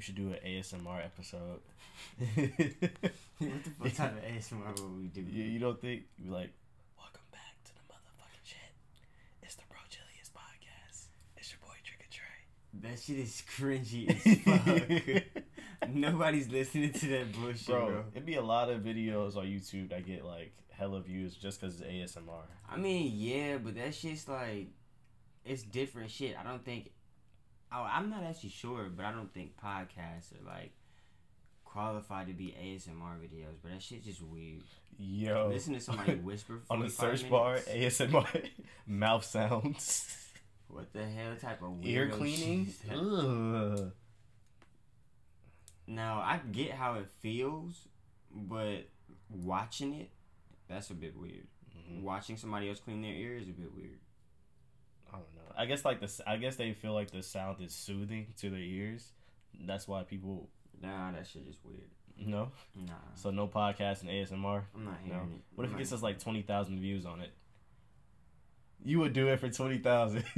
We should do an ASMR episode. what the fuck type of ASMR would we do? you, you don't think you be like, welcome back to the motherfucking shit. It's the Bro Chilians podcast. It's your boy Trick or Trey. That shit is cringy as fuck. Nobody's listening to that bullshit, bro, bro. it'd be a lot of videos on YouTube that get like hella views just because it's ASMR. I mean, yeah, but that shit's like, it's different shit. I don't think. Oh, I'm not actually sure, but I don't think podcasts are like qualified to be ASMR videos. But that shit's just weird. Yo, Listen to somebody whisper for on the 45 search bar. ASMR mouth sounds, What the hell type of ear cleaning. shit? Ugh. Now I get how it feels, but watching it, that's a bit weird. Mhm. Watching somebody else clean their ear is a bit weird. I don't know. I guess like this. I guess they feel like the sound is soothing to their ears. That's why people, Nah, that shit is weird. No. Nah, So no podcast and ASMR. I'm not No. hearing it. What if I'm it gets us like twenty thousand views on it? You would do it for twenty thousand.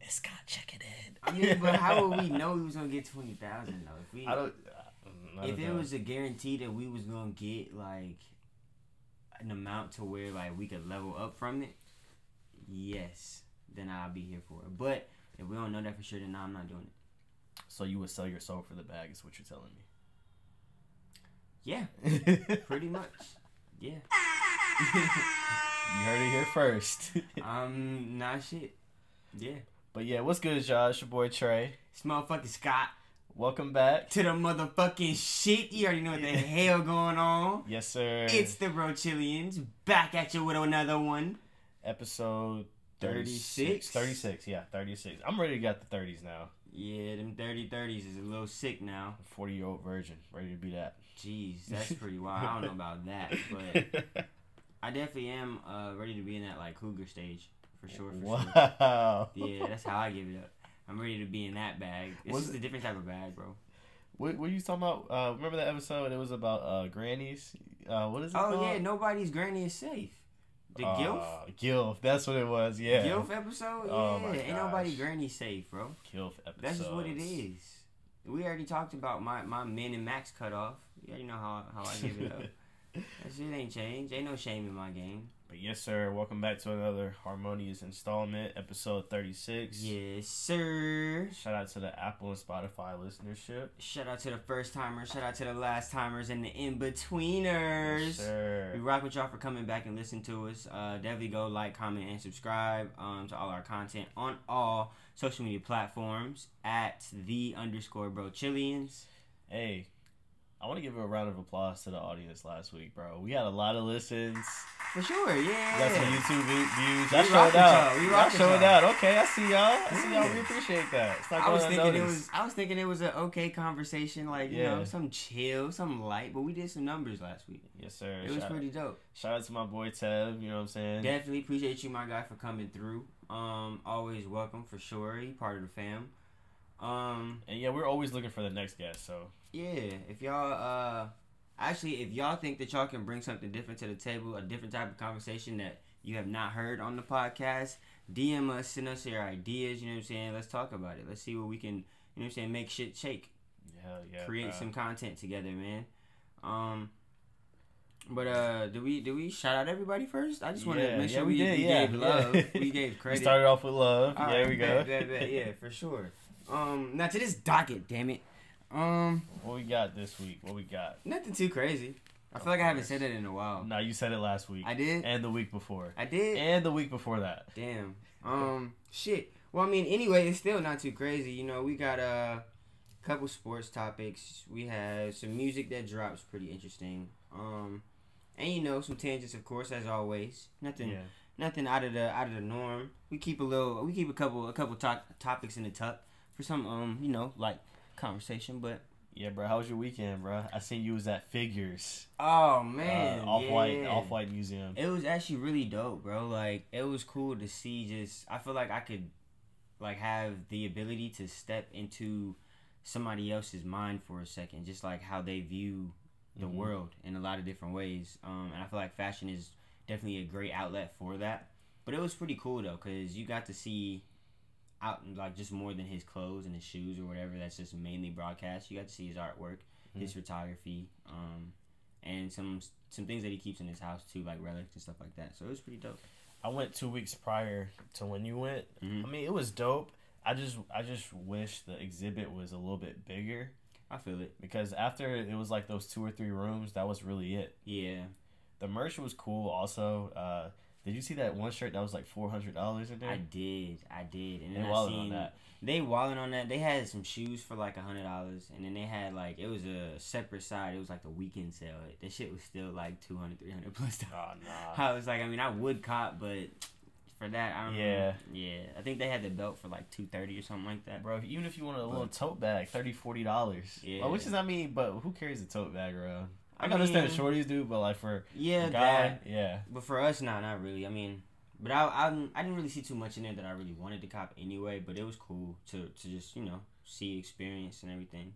it's got check it in. I mean, but how would we know we was gonna get twenty thousand though? If we, I don't. I if don't it know. was a guarantee that we was gonna get like an amount to where like we could level up from it, yes, then I'll be here for it. But if we don't know that for sure, then nah, I'm not doing it. So you would sell your soul for the bag, is what you're telling me? Yeah, pretty much. Yeah. you heard it here first. um, nah, shit. Yeah. but yeah, what's good, y'all? It's your boy Trey. This motherfucking Scott Welcome back. to the motherfucking shit. You already know what the hell going on. Yes, sir. It's the Bro Chillians back at you with another one. episode 36? 36. 36, yeah, 36. I'm ready to get the 30s now. Yeah, them 30 30s is a little sick now. 40 year old virgin, ready to be that. Jeez, that's pretty wild. I don't know about that, but I definitely am uh, ready to be in that like cougar stage for sure. For sure. wow. Yeah, that's how I give it up. I'm ready to be in that bag. It's Was just a different type of bag, bro. What, what are you talking about? Uh, remember that episode? It was about uh, grannies. Uh, what is it Oh called? yeah, nobody's granny is safe. The Gilf? Uh, Gilf. That's what it was. Yeah. Gilf episode? Yeah, Oh ain't nobody granny safe, bro. Gilf episode. That's just what it is. We already talked about my, my min and max cutoff. Yeah, you already know how, how I give it up. that shit ain't changed. Ain't no shame in my game. But yes, sir. Welcome back to another harmonious installment, episode 36. Yes, sir. Shout out to the Apple and Spotify listenership. Shout out to the first timers. Shout out to the last timers and the in betweeners. Yes, sir. We rock with y'all for coming back and listen to us. Uh, definitely go like, comment, and subscribe um, to all our content on all social media platforms at the underscore bro chillians. Hey, I want to give a round of applause to the audience last week, bro. We had a lot of listens. For sure, yeah. We got some YouTube views. I showed out. y'all. We with showed out. Okay, I see y'all. I see y'all. We appreciate that. I was thinking it was. I was thinking it was an okay conversation, like you Yeah. know, some chill, some light. But we did some numbers last week. Yes, sir. It was pretty dope. shout out to my boy Tev. You know what I'm saying? Definitely appreciate you, my guy, for coming through. Um, always welcome for sure. He part of the fam. Um, And yeah, we're always looking for the next guest. So yeah. If y'all, uh, actually, if y'all think that y'all can bring something different to the table, a different type of conversation that you have not heard on the podcast, DM us, send us your ideas. You know what I'm saying? Let's talk about it. Let's see what we can. You know what I'm saying? Make shit shake. hell yeah, create bro. some content together, man. Um, but uh, do we do we shout out everybody first? I just want to Yeah, make yeah, sure we we, did, we yeah, gave love, we gave We started off with love. All there right, we go. bet, bet, bet, yeah, for sure. Um, now to this docket, damn it. Um, What we got this week? What we got? nothing too crazy. I feel like I haven't said it in a while. Nah, you said it last week. I did. and the week before. I did. And the week before that. Damn. Um. Shit. Well, I mean, anyway, it's still not too crazy. You know, we got a couple sports topics. We have some music that drops pretty interesting. Um, and you know, some tangents, of course, as always. Nothing, Yeah. nothing out of the out of the norm. We keep a little. We keep a couple a couple to- topics in the tuck for some um you know like conversation. But Yeah, bro. How was your weekend, bro? I seen you was at Figures. oh man, uh, off white yeah. off white museum. It was actually really dope, bro. Like it was cool to see just I feel like I could like have the ability to step into somebody else's mind for a second, just like how they view the Mhm. world in a lot of different ways. Um, and I feel like fashion is definitely a great outlet for that. But it was pretty cool though, cause you got to see out like just more than his clothes and his shoes or whatever. That's just mainly broadcast. You got to see his artwork, his photography, um, and some some things that he keeps in his house too, like relics and stuff like that. So it was pretty dope. I went two weeks prior to when you went. Mhm. I mean, it was dope. I just I just wish the exhibit was a little bit bigger I feel it. because after it was like those two or three rooms, that was really it. Yeah. The merch was cool. Also, uh, did you see that one shirt that was like four hundred dollars in there? I did, I did, and They then I walling seen on that. they walling on that. They had some shoes for like a hundred dollars, and then they had like it was a separate side. It was like the weekend sale. That shit was still like 200, 300 plus. dollars. Oh nah. I was like, I mean, I would cop, but for that, I don't Yeah. know. Yeah, I think they had the belt for like two thirty or something like that. Bro, even if you wanted a But- little tote bag, 30 40 dollars. Yeah. which is I mean, but who carries a tote bag around? I, I can understand mean- shorties do, but like for Yeah, guy, that. yeah. But for us, not not really. I mean, but I, I I didn't really see too much in there that I really wanted to cop anyway. But it was cool to to just you know see experience and everything.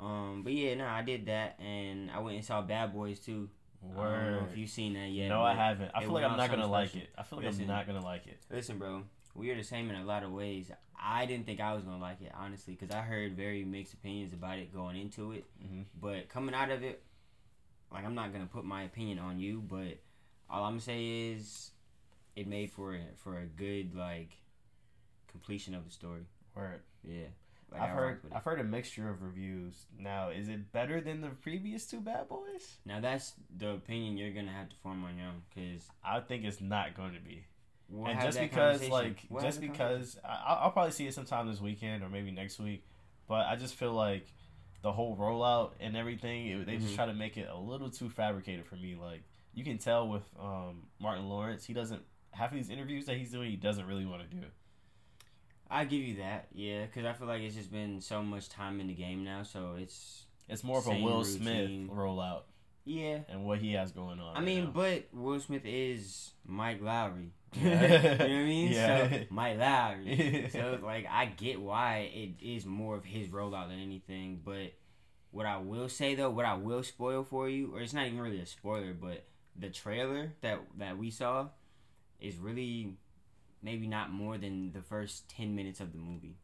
Um, but yeah, no, I did that, and I went and saw Bad Boys too. I don't know if you've seen that yet. no, I haven't. I feel like I'm not gonna like it. I feel like Listen. I'm not gonna like it. Listen, bro, we are the same in a lot of ways. I didn't think I was gonna like it honestly, because I heard very mixed opinions about it going into it. Mhm. But coming out of it, like I'm not gonna put my opinion on you, but all I'm gonna say is it made for a, for a good like completion of the story. Word. Yeah, like, I've heard rocked with it. I've heard a mixture of reviews. Now, is it better than the previous two Bad Boys? Now that's the opinion you're gonna have to form on your own, because I think it's not going to be. we'll and just because, like, We'll just have the conversation. because I, I'll probably see it sometime this weekend or maybe next week. But I just feel like the whole rollout and everything, it, they just Mhm. try to make it a little too fabricated for me. Like you can tell with um, Martin Lawrence, he doesn't half of these interviews that he's doing, he doesn't really want to do. I give you that, yeah, because I feel like it's just been so much time in the game now, so it's It's more of a Will routine. Smith rollout yeah. and what he has going on. I right mean, now. but Will Smith is Mike Lowrey. You know what I mean? Yeah. So, Mike Lowrey. so, like, I get why it is more of his rollout than anything. But what I will say, though, what I will spoil for you, or it's not even really a spoiler, but the trailer that that we saw is really maybe not more than the first 10 minutes of the movie.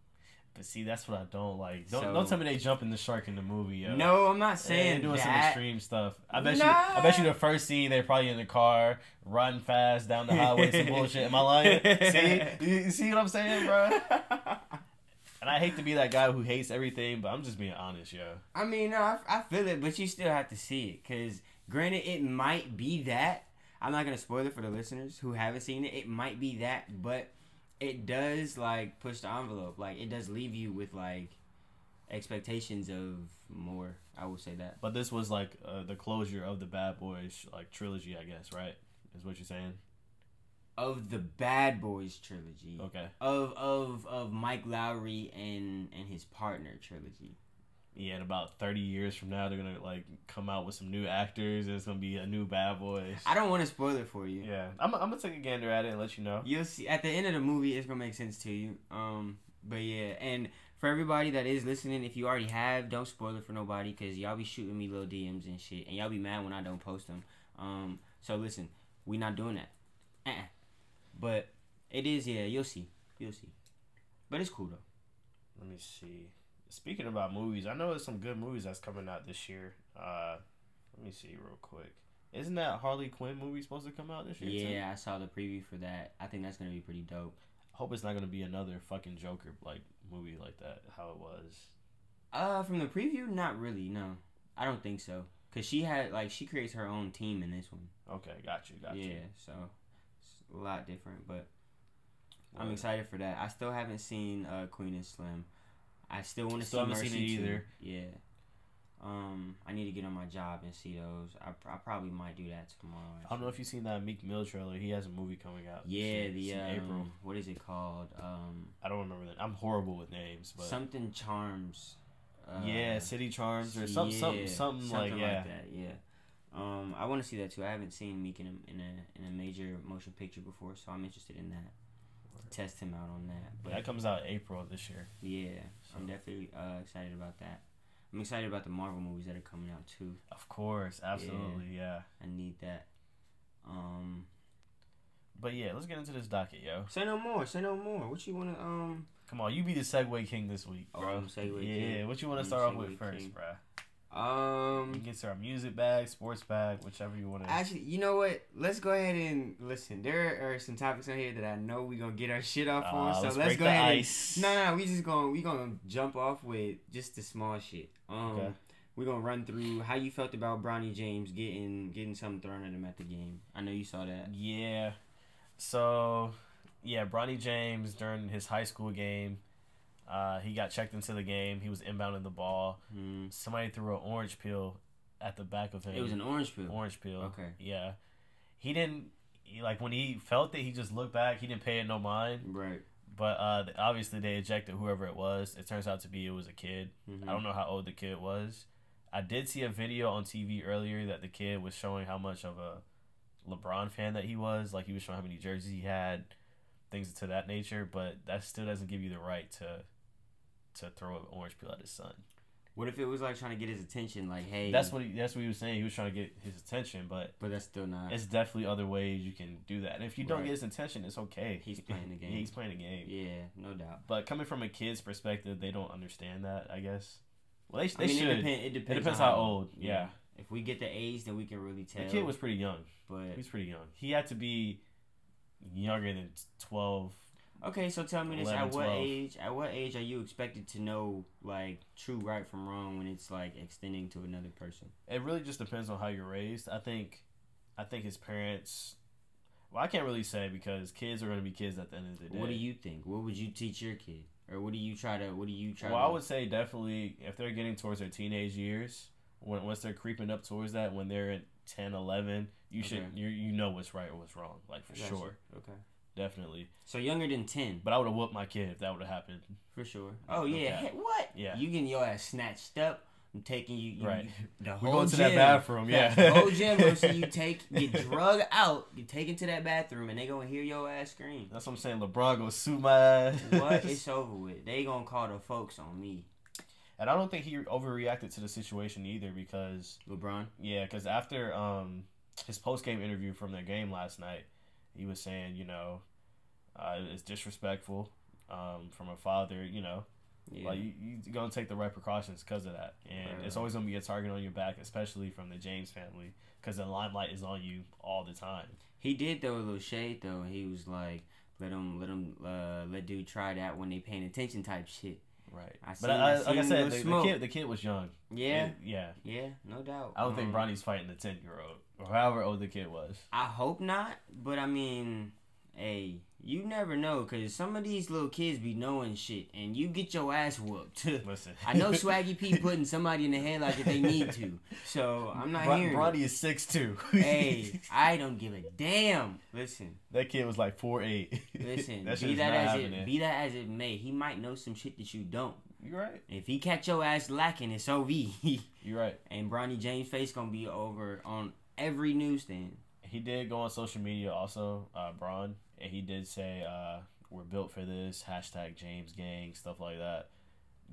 But see, that's what I don't like. Don't So- don't tell me they jumping the shark in the movie. Yo. No, I'm not Saying saying doing some extreme stuff. I bet you. I bet you the first scene they're probably in the car, riding fast down the highway, some bullshit. Am I lying? see, you, you see what I'm saying, bro? And I hate to be that guy who hates everything, but I'm just being honest, yo. I mean, no, I, I feel it, but you still have to see it. Because, granted, it might be that. I'm not going to spoil it for the listeners who haven't seen it. It might be that, but it does, like, push the envelope. Like, it does leave you with, like, expectations of more. I will say that. But this was like uh, the closure of the Bad Boys like trilogy, I guess, right? Is what you're saying? Of the Bad Boys trilogy. Okay. Of, of, of Mike Lowrey and, and his partner trilogy. Yeah, in about 30 years from now, they're gonna like come out with some new actors, and it's gonna be a new Bad Boys. I don't want to spoil it for you. Yeah, I'm, I'm gonna take a gander at it and let you know. You'll see at the end of the movie, it's gonna make sense to you. Um, but yeah, and for everybody that is listening, if you already have, don't spoil it for nobody because y'all be shooting me little DMs and shit, and y'all be mad when I don't post them. Um, so listen, we not doing that. Uh-uh. But it is, yeah. You'll see, you'll see. But it's cool though. Let me see. Speaking about movies, I know there's some good movies that's coming out this year. Uh, let me see real quick. Isn't that Harley Quinn movie supposed to come out this year? too? Yeah, I saw the preview for that. I think that's gonna be pretty dope. I hope it's not gonna be another fucking Joker like movie like that. How it was. Uh, from the preview, not really. No, I don't think so. Cause she had like she creates her own team in this one. Okay, got you, got yeah, you. so it's a lot different, but I'm excited for that. I still haven't seen uh, Queen and Slim. I still want to see Still Mercy seen it too. either. Yeah. Um, I need to get on my job and see those. I, I probably might do that tomorrow. I don't know if you've seen that Meek Mill trailer. He has a movie coming out. Yeah, the um, April. what is it called? Um, I don't remember that. I'm horrible with names, but something charms. Uh, yeah, City Charms or some, yeah, something, something, like yeah. that. Yeah. Um, I want to see that too. I haven't seen Meek in a, in a in a major motion picture before, so I'm interested in that. To test him out on that. But But that comes out April this year. yeah, I'm definitely uh, excited about that. I'm excited about the Marvel movies that are coming out too. Of course, absolutely, yeah. I need that. Um, But yeah, let's get into this docket, yo. Say no more. Say no more. What you wanna um? Come on, you be the Segue King this week, Oh, bro. I'm Segue yeah, King. what you want I'm to start off with first, King. bro? Um. can get to our music bag, sports bag, whichever you want to. Actually, you know what? Let's go ahead and listen. There are some topics on here that I know we're gonna get our shit off on. So let's, let's, go ahead. ice. And, no, no, we just gonna we gonna jump off with just the small shit. Um, Okay. we're gonna run through how you felt about Bronny James getting getting something thrown at him at the game. I know you saw that. Yeah. So, yeah, Bronny James during his high school game, uh, he got checked into the game. He was inbounding the ball. Hmm. Somebody threw an orange peel at the back of him. It was an orange peel. orange peel. Okay. Yeah. He didn't he, like when he felt it. He just looked back. He didn't pay it no mind. Right. But uh, obviously they ejected whoever it was. It turns out to be it was a kid. Mhm. I don't know how old the kid was. I did see a video on TV earlier that the kid was showing how much of a LeBron fan that he was. Like he was showing how many jerseys he had, things to that nature. But that still doesn't give you the right to to throw an orange peel at his son. What if it was like trying to get his attention? Like, hey, That's what he, that's what he was saying. He was trying to get his attention, but But that's still not. it's definitely other ways you can do that. And if you don't Right. get his attention, it's okay. He's playing the game. Yeah, he's playing the game. Yeah, no doubt. But coming from a kid's perspective, they don't understand that. I guess. Well, they, they I mean, should. It, depend, it depends. It depends on how old. Yeah. If we get the age, then we can really tell. The kid was pretty young. But He's pretty young. He had to be younger than twelve. Okay, so tell me this: 11, at what 12. age? At what age are you expected to know like true right from wrong when it's like extending to another person? It really just depends on how you're raised. I think, I think his parents. Well, I can't really say because kids are going to be kids at the end of the day. What do you think? What would you teach your kid, or what do you try to? What do you try? Well, to, I would say definitely if they're getting towards their teenage years, when once they're creeping up towards that, when they're at 10, 11, you should you you know what's right or what's wrong, like for you. sure, Okay. Definitely. So younger than ten, But I would have whooped my kid if that would have happened. for sure. Oh yeah. Hey, what? Yeah. You getting your ass snatched up. I'm taking you. you Right. you- the We're whole going to that bathroom, yeah. The whole gym gonna you take get drug out, get taken to that bathroom, and they gonna hear your ass scream. That's what I'm saying. LeBron gonna sue my ass. What? It's over with. They gonna call the folks on me. and I don't think he overreacted to the situation either because LeBron. yeah, because after um his post game interview from their game last night, he was saying you know, uh, it's disrespectful um from a father. You know, Yeah. like you you gonna take the right precautions because of that, and Right, it's always gonna be a target on your back, especially from the James family, because the limelight is on you all the time. He did throw a little shade though. He was like, "Let him, let him, uh, let dude try that when they paying attention type shit." Right. I but seen- I, I like I said, the the, kid the kid was young. Yeah, It- yeah. yeah, no doubt. I don't think Um, Bronny's fighting the ten year old or however old the kid was. I hope not, but I mean, hey, you never know because some of these little kids be knowing shit, and you get your ass whooped. Listen, I know Swaggy P putting somebody in the headlock if they need to, so I'm not Bro- hearing. it. Bronny is six two. hey, I don't give a damn. Listen, that kid was like four eight. listen. that be that as happening. it be that as it may, he might know some shit that you don't. You're right. If he catch your ass lacking, it's OV. You're right. and Bronny James' face gonna be over on every newsstand. He did go on social media also, uh, Bron, and he did say, uh, "We're built for this." Hashtag James Gang, stuff like that.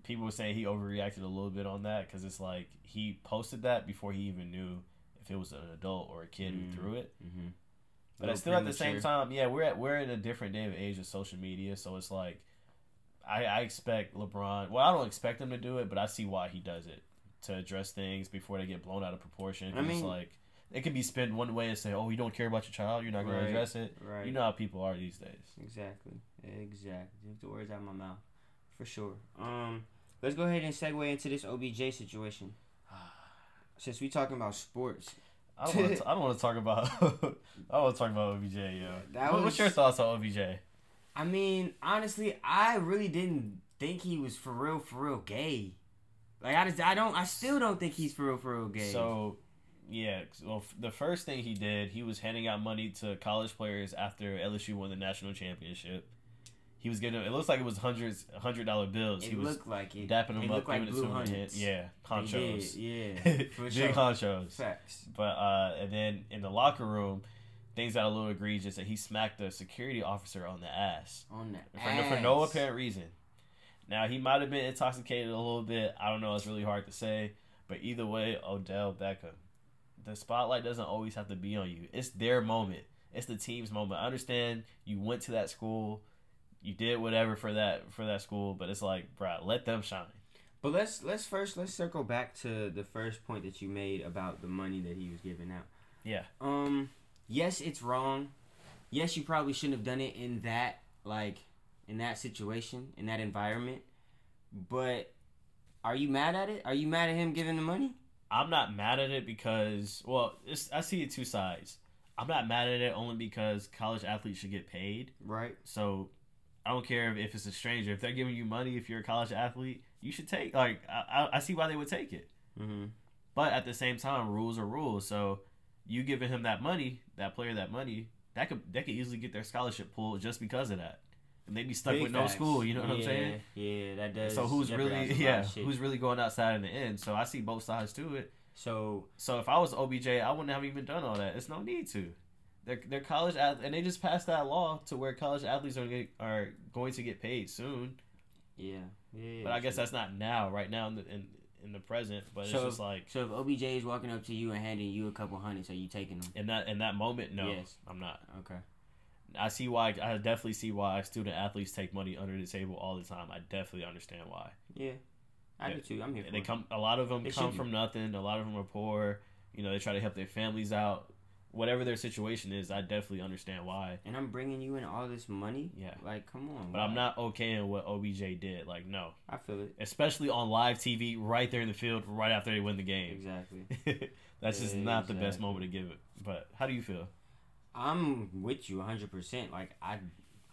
People were saying he overreacted a little bit on that because it's like he posted that before he even knew if it was an adult or a kid Mm. who threw it. Mm-hmm. But it's still at the same time, yeah, we're at we're in a different day of age of social media, so it's like I, I expect LeBron. Well, I don't expect him to do it, but I see why he does it to address things before they get blown out of proportion. I it's mean- like it can be spent one way and say, "Oh, you don't care about your child, you're not going Right. to address it." Right. You know how people are these days. Exactly. Exactly. The words out of my mouth. For sure. Um, let's go ahead and segue into this OBJ situation. Since we talking about sports, I don't. Wanna t- I don't want to talk about. I don't want to talk about OBJ, yo. That What- What's your thoughts on OBJ? I mean, honestly, I really didn't think he was for real, for real gay. Like I just, I don't, I still don't think he's for real, for real gay. So, yeah. Well, f- the first thing he did, he was handing out money to college players after LSU won the national championship. He was getting. It looks like it was hundreds, hundred dollar bills. it he was looked like it. dapping them up, like giving it to blue him. in hand. Yeah, honchos. Yeah, for Big sure. honchos. Facts. But uh, and then in the locker room, things got a little egregious. That he smacked a security officer on the ass On that. for, no- for no apparent reason. Now he might have been intoxicated a little bit. I don't know. It's really hard to say. But either way, Odell Beckham, the spotlight doesn't always have to be on you. It's their moment. It's the team's moment. I understand you went to that school, you did whatever for that for that school, but it's like, bro, let them shine. But let's let's first let's circle back to the first point that you made about the money that he was giving out. Yeah. Um. Yes, it's wrong. Yes, you probably shouldn't have done it in that like in that situation in that environment. But are you mad at it? Are you mad at him giving the money? I'm not mad at it because, well, it's, I see it two sides. I'm not mad at it only because college athletes should get paid. Right. So I don't care if, if it's a stranger. If they're giving you money, if you're a college athlete, you should take. Like I, I, I see why they would take it. Mm-hmm. But at the same time, rules are rules. So you giving him that money, that player that money, that could that could easily get their scholarship pulled just because of that. And they'd be stuck Big with no school. You know what I'm saying? Yeah, that does. So who's really yeah who's really going outside in the end? So I see both sides to it. So So if I was OBJ, I wouldn't have even done all that. It's no need to. They're, they're college ath- and they just passed that law to where college athletes are get, are going to get paid soon. yeah, yeah. But I guess so- that's not now, right now in the in, in the present. But So- it's just like So if OBJ is walking up to you and handing you a couple hundreds, are you taking them? in that in that moment, no, Yes. I'm not. Okay. I see why. I definitely see why student athletes take money under the table all the time. I definitely understand why. Yeah, I Yeah. do too. I'm here They come. A lot of them They come be. from nothing. A lot of them are poor. You know, they try to help their families out. Whatever their situation is, I definitely understand why. and I'm bringing you in all this money. Yeah. Like, come on. But I'm why? not okaying what OBJ did. Like, no. I feel it. Especially on live TV, right there in the field, right after they win the game. Exactly. That's just not the best moment to give it. But how do you feel? I'm with you 100%. Like I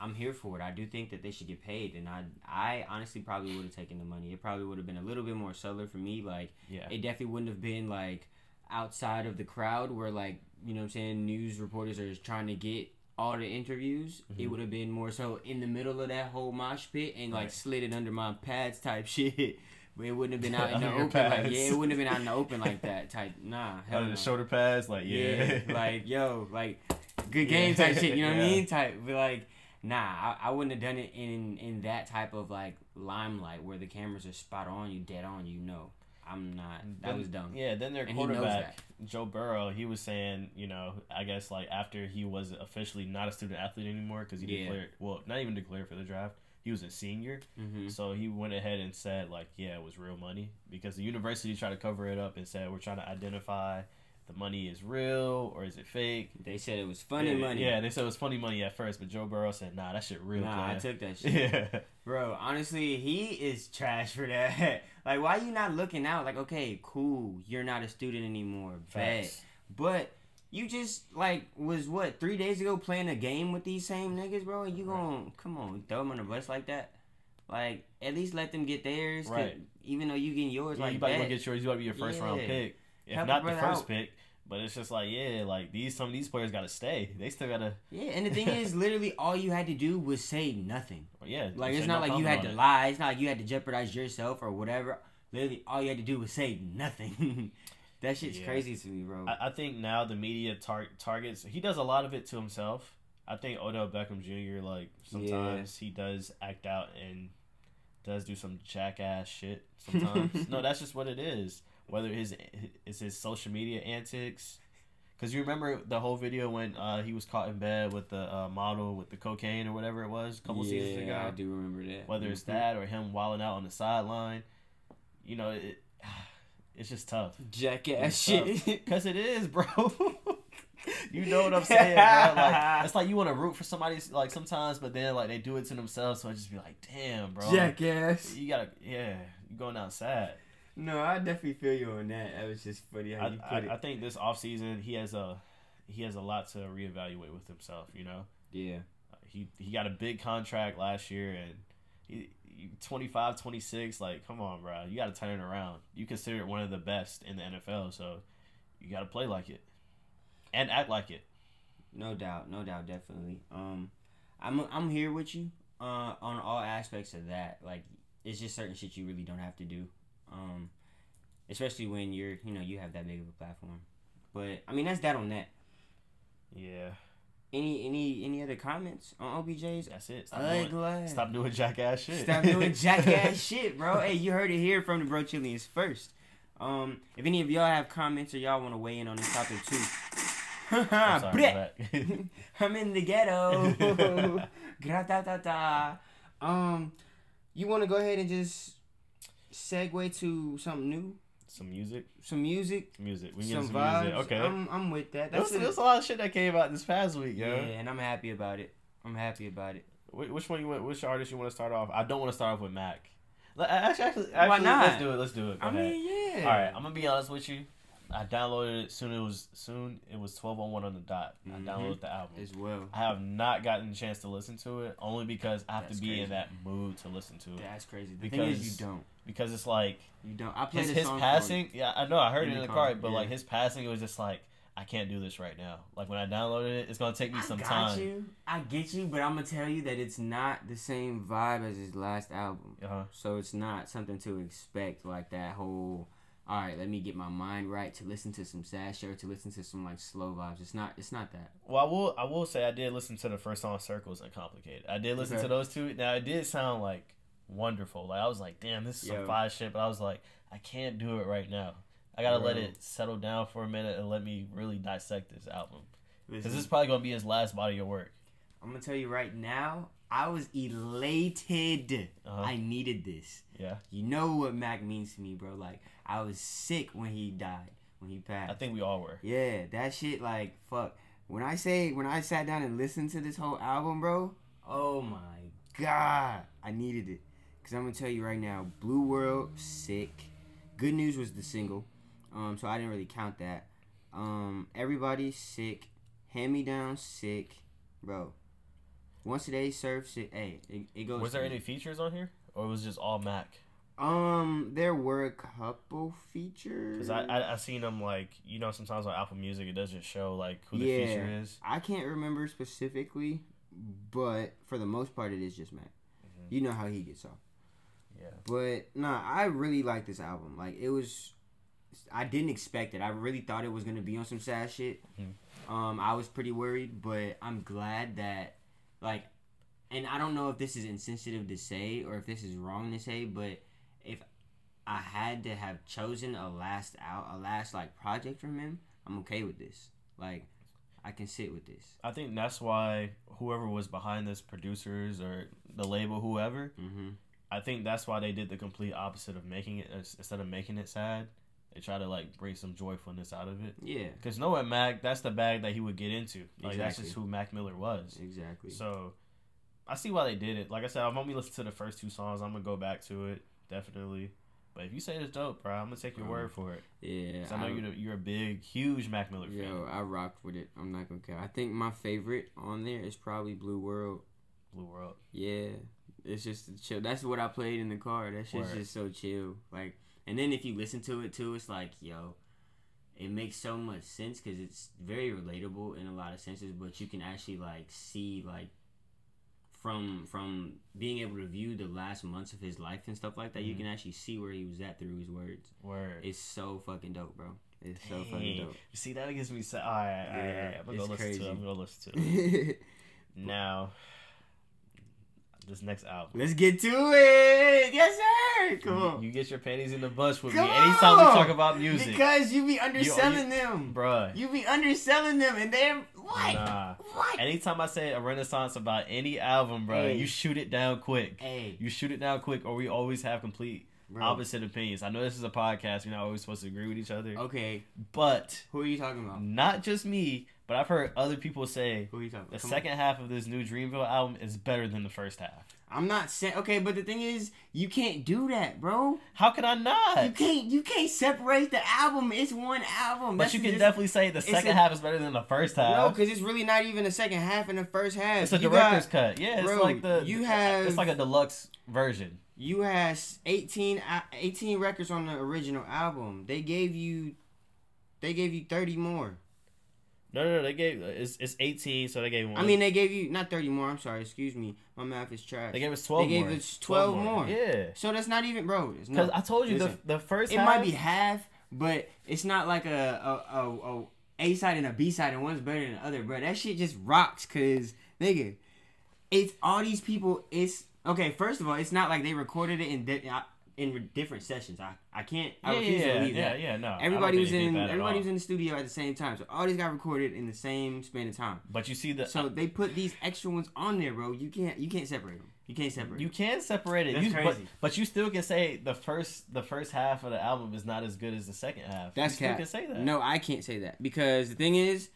I'm here for it. I do think that they should get paid and I I honestly probably would have taken the money. It probably would have been a little bit more subtler for me like Yeah. it definitely wouldn't have been like outside of the crowd where like, you know what I'm saying, news reporters are just trying to get all the interviews. It Mhm. would have been more so in the middle of that whole mosh pit and like Right. slid it under my pads type shit. But it wouldn't have been out in the open like yeah, it wouldn't have been out in the open like that type. Nah, hell Under no the shoulder pads, like yeah, yeah, like yo, like good Yeah. game type shit. You know what I mean? Type, but like, nah, I, I wouldn't have done it in in that type of like limelight where the cameras are spot on you, dead on you. know. I'm not. That Then- was dumb. Yeah, then their And quarterback, Joe Burrow, he was saying, you know, I guess like after he was officially not a student athlete anymore because he Yeah. declared, well, not even declared for the draft. He was a senior, hmm so he went ahead and said like, yeah, it was real money because the university tried to cover it up and said we're trying to identify the money is real or is it fake. They said it was funny yeah, money. Yeah, they said it was funny money at first, but Joe Burrow said, nah, that shit real. Nah, I took that shit. yeah, Bro, honestly, he is trash for that. like, why you not looking out? Like, okay, cool, you're not a student anymore. Bet. But you just like was what three days ago playing a game with these same niggas, bro. And you Right. gon' come on throw them on the bus like that? Like at least let them get theirs. Right. Even though you getting yours, Yeah, like you about to that. get yours. You about to be your first round pick, if Help not the first out. pick. But it's just like, yeah, like these some of these players got to stay. They still gotta, yeah, and the thing is, literally all you had to do was say nothing. yeah. Like it's no not like you had to it. lie. It's not like you had to jeopardize yourself or whatever. Literally, all you had to do was say nothing. that shit's Yeah. crazy to me, bro. I, I think now the media tar- targets. He does a lot of it to himself. I think Odell Beckham Jr. Like sometimes he does act out and does do some jackass shit. Sometimes no, that's just what it is. Whether his it's his social media antics. Cause you remember the whole video when uh, he was caught in bed with the uh, model with the cocaine or whatever it was a couple seasons ago. Yeah, I do remember that. whether it's Mhm. that or him wilding out on the sideline. You know, it, it's just tough. jackass It's shit. Cause it is, bro. you know what I'm saying, bro? Like it's like you want to root for somebody like sometimes, but then like they do it to themselves, so I just be like, damn, bro. Jackass. You gotta, yeah, you going outside. No, I definitely feel you on that. That was just funny how I, you I, put I it. think this off season he has a he has a lot to reevaluate with himself. You know, yeah. Uh, he he got a big contract last year and. He, he- 25, 26, like, come on, bro. You got to turn it around. You consider it one of the best in the NFL, so you got to play like it and act like it. No doubt, no doubt, definitely. Um, I'm I'm here with you uh, on all aspects of that. Like, it's just certain shit you really don't have to do. Um, especially when you're, you know, you have that big of a platform. But I mean, that's that on that. Yeah, Any any any other comments on OBJ's that's it. Stop doing, ugly? stop doing jackass shit. Stop doing jackass shit, bro. Hey, you heard it here from the Bro Chileans first. Um, if any of y'all have comments or y'all want to weigh in on this topic too, I'm sorry, Bleh. my. I'm in the ghetto. Gra-ta-ta-ta. Um, you want to go ahead and just segue to something new, Some music, some music, music. We some some vibes. music. Okay. I'm, I'm with that. That's there was a lot of shit that came out this past week, yo. Yeah, and I'm happy about it. I'm happy about it. Which one you want? Which artist you want to start off? I don't want to start off with Mac. Actually, actually, actually Why not? let's do it. Let's do it. Go I ahead. mean, yeah. All right, I'm gonna be honest with you. I downloaded it soon. It was soon. It was 12:01 on one on the dot. I Mhm. downloaded the album. As well. I have not gotten a chance to listen to it only because I have That's to be crazy. in that mood to listen to it. That's crazy. The thing is, Because- you don't. Because it's like You don't. I played his, his passing. Yeah, I know. I heard in it in the car, car, but like his passing, it was just like I can't do this right now. Like when I downloaded it, it's gonna take me I some got time. you. I get you, but I'm gonna tell you that it's not the same vibe as his last album. Uh-huh. So it's not something to expect like that whole. All right, let me get my mind right to listen to some sad shit or to listen to some like slow vibes. It's not. It's not that. Well, I will. I will say I did listen to the first song, "Circles and Complicated." I did listen Okay. to those two. Now it did sound like wonderful. Like I was like, "Damn, this is Yo. some fire shit," but I was like, "I can't do it right now. I gotta let it settle down for a minute and let me really dissect this album because this is probably gonna be his last body of work." I'm gonna tell you right now. I was elated. Uh-huh. I needed this. Yeah, You know what Mac means to me, bro. Like I was sick when he died, when he passed. I think we all were. Yeah, that shit like fuck. When I say when I sat down and listened to this whole album, bro, oh my god, I needed it. Cause I'm gonna tell you right now, Blue World, sick. Good News was the single, um, so I didn't really count that. Um, Everybody sick. Hand me down sick, bro. Once a day serve sick. Hey, it, it goes. Was there any features on here, or was it just all Mac? Um, there were a couple features. Because I, I I seen them like you know sometimes on Apple Music it doesn't show like who the Yeah. feature is. I can't remember specifically, but for the most part, it is just Mac. Mhm. You know how he gets off. Yeah. But nah, I really like this album. Like it was, I didn't expect it. I really thought it was gonna be on some sad shit. Mhm. Um, I was pretty worried, but I'm glad that, like, and I don't know if this is insensitive to say or if this is wrong to say, but if I had to have chosen a last out, a last like project from him, I'm okay with this. Like, I can sit with this. I think that's why whoever was behind this, producers or the label, whoever, Mm-hmm. I think that's why they did the complete opposite of making it instead of making it sad. They try to like bring some joyfulness out of it. Yeah, Because knowing Mac, that's the bag that he would get into. Like that's just who Mac Miller was. exactly. So I see why they did it. Like I said, I've only listened to the first two songs. I'm gonna go back to it definitely. But if you say it's dope, bro, I'm gonna take your Um, word for it. Yeah, I know you're you're a big, huge Mac Miller fan. Yo, I rocked with it. I'm not gonna care. I think my favorite on there is probably Blue World. Blue World. Yeah, it's just chill. That's what I played in the car. That shit's Word. just so chill. Like, and then if you listen to it too, it's like, yo, it makes so much sense because it's very relatable in a lot of senses. But you can actually like see like from from being able to view the last months of his life and stuff like that, you Mhm. can actually see where he was at through his words. Word. It's so fucking dope, bro. It's so fucking dope. You see, that gives me. Sa- all right, all right, all right, I'm gonna go listen crazy. to it. I'm gonna listen to it. now, this next album. Let's get to it. Yes, sir. Come You, on. you get your panties in the bunch with Come me anytime we talk about music, Because you be underselling you- them. bruh. You be underselling them, and they're what? Nah. What? Anytime I say a renaissance about any album, bro, Hey. you shoot it down quick. Hey, You shoot it down quick, or we always have complete bro. opposite opinions. I know this is a podcast; we're not always supposed to agree with each other, Okay, but who are you talking about? not just me. But I've heard other people say Who are you talking the about? Come second half of this new Dreamville album is better than the first half. I'm not saying. Okay, but the thing is, you can't do that, bro. How can I not? You can't. You can't separate the album. It's one album. but That's you can just- definitely say the second a- half is better than the first half. No, because it's really not even the second half and the first half. it's a You director's got- cut. Yeah, it's like the you have- it's like a deluxe version. You had 18, uh, 18 records on the original album. They gave you, they gave you thirty more. No, no, no. They gave it's it's eighteen, so they gave one. I mean, they gave you not thirty more. I'm sorry, excuse me. My math is trash. they gave us twelve. they gave more. us 12 more. Yeah, so that's not even, bro. Because. I told you listen, the the first. it half, might be half, but it's not like a a, a, a A side and a B side, and one's better than the other, bro. That shit just rocks, cause nigga, it's all these people. It's okay. First of all, it's not like they recorded it and did. I, in different sessions. I I can't. Yeah, I refuse yeah, to believe yeah, that. yeah, no. Everybody was in. Everybody was in the studio at the same time, so all these got recorded in the same span of time. But you see the So uh, they put these extra ones on there, bro. You can't. You can't separate them. You can't separate. You can separate it. That's You- but, crazy. but you still can say the first the first half of the album is not as good as the second half. That's you still can say that. No, I can't say that because the thing is,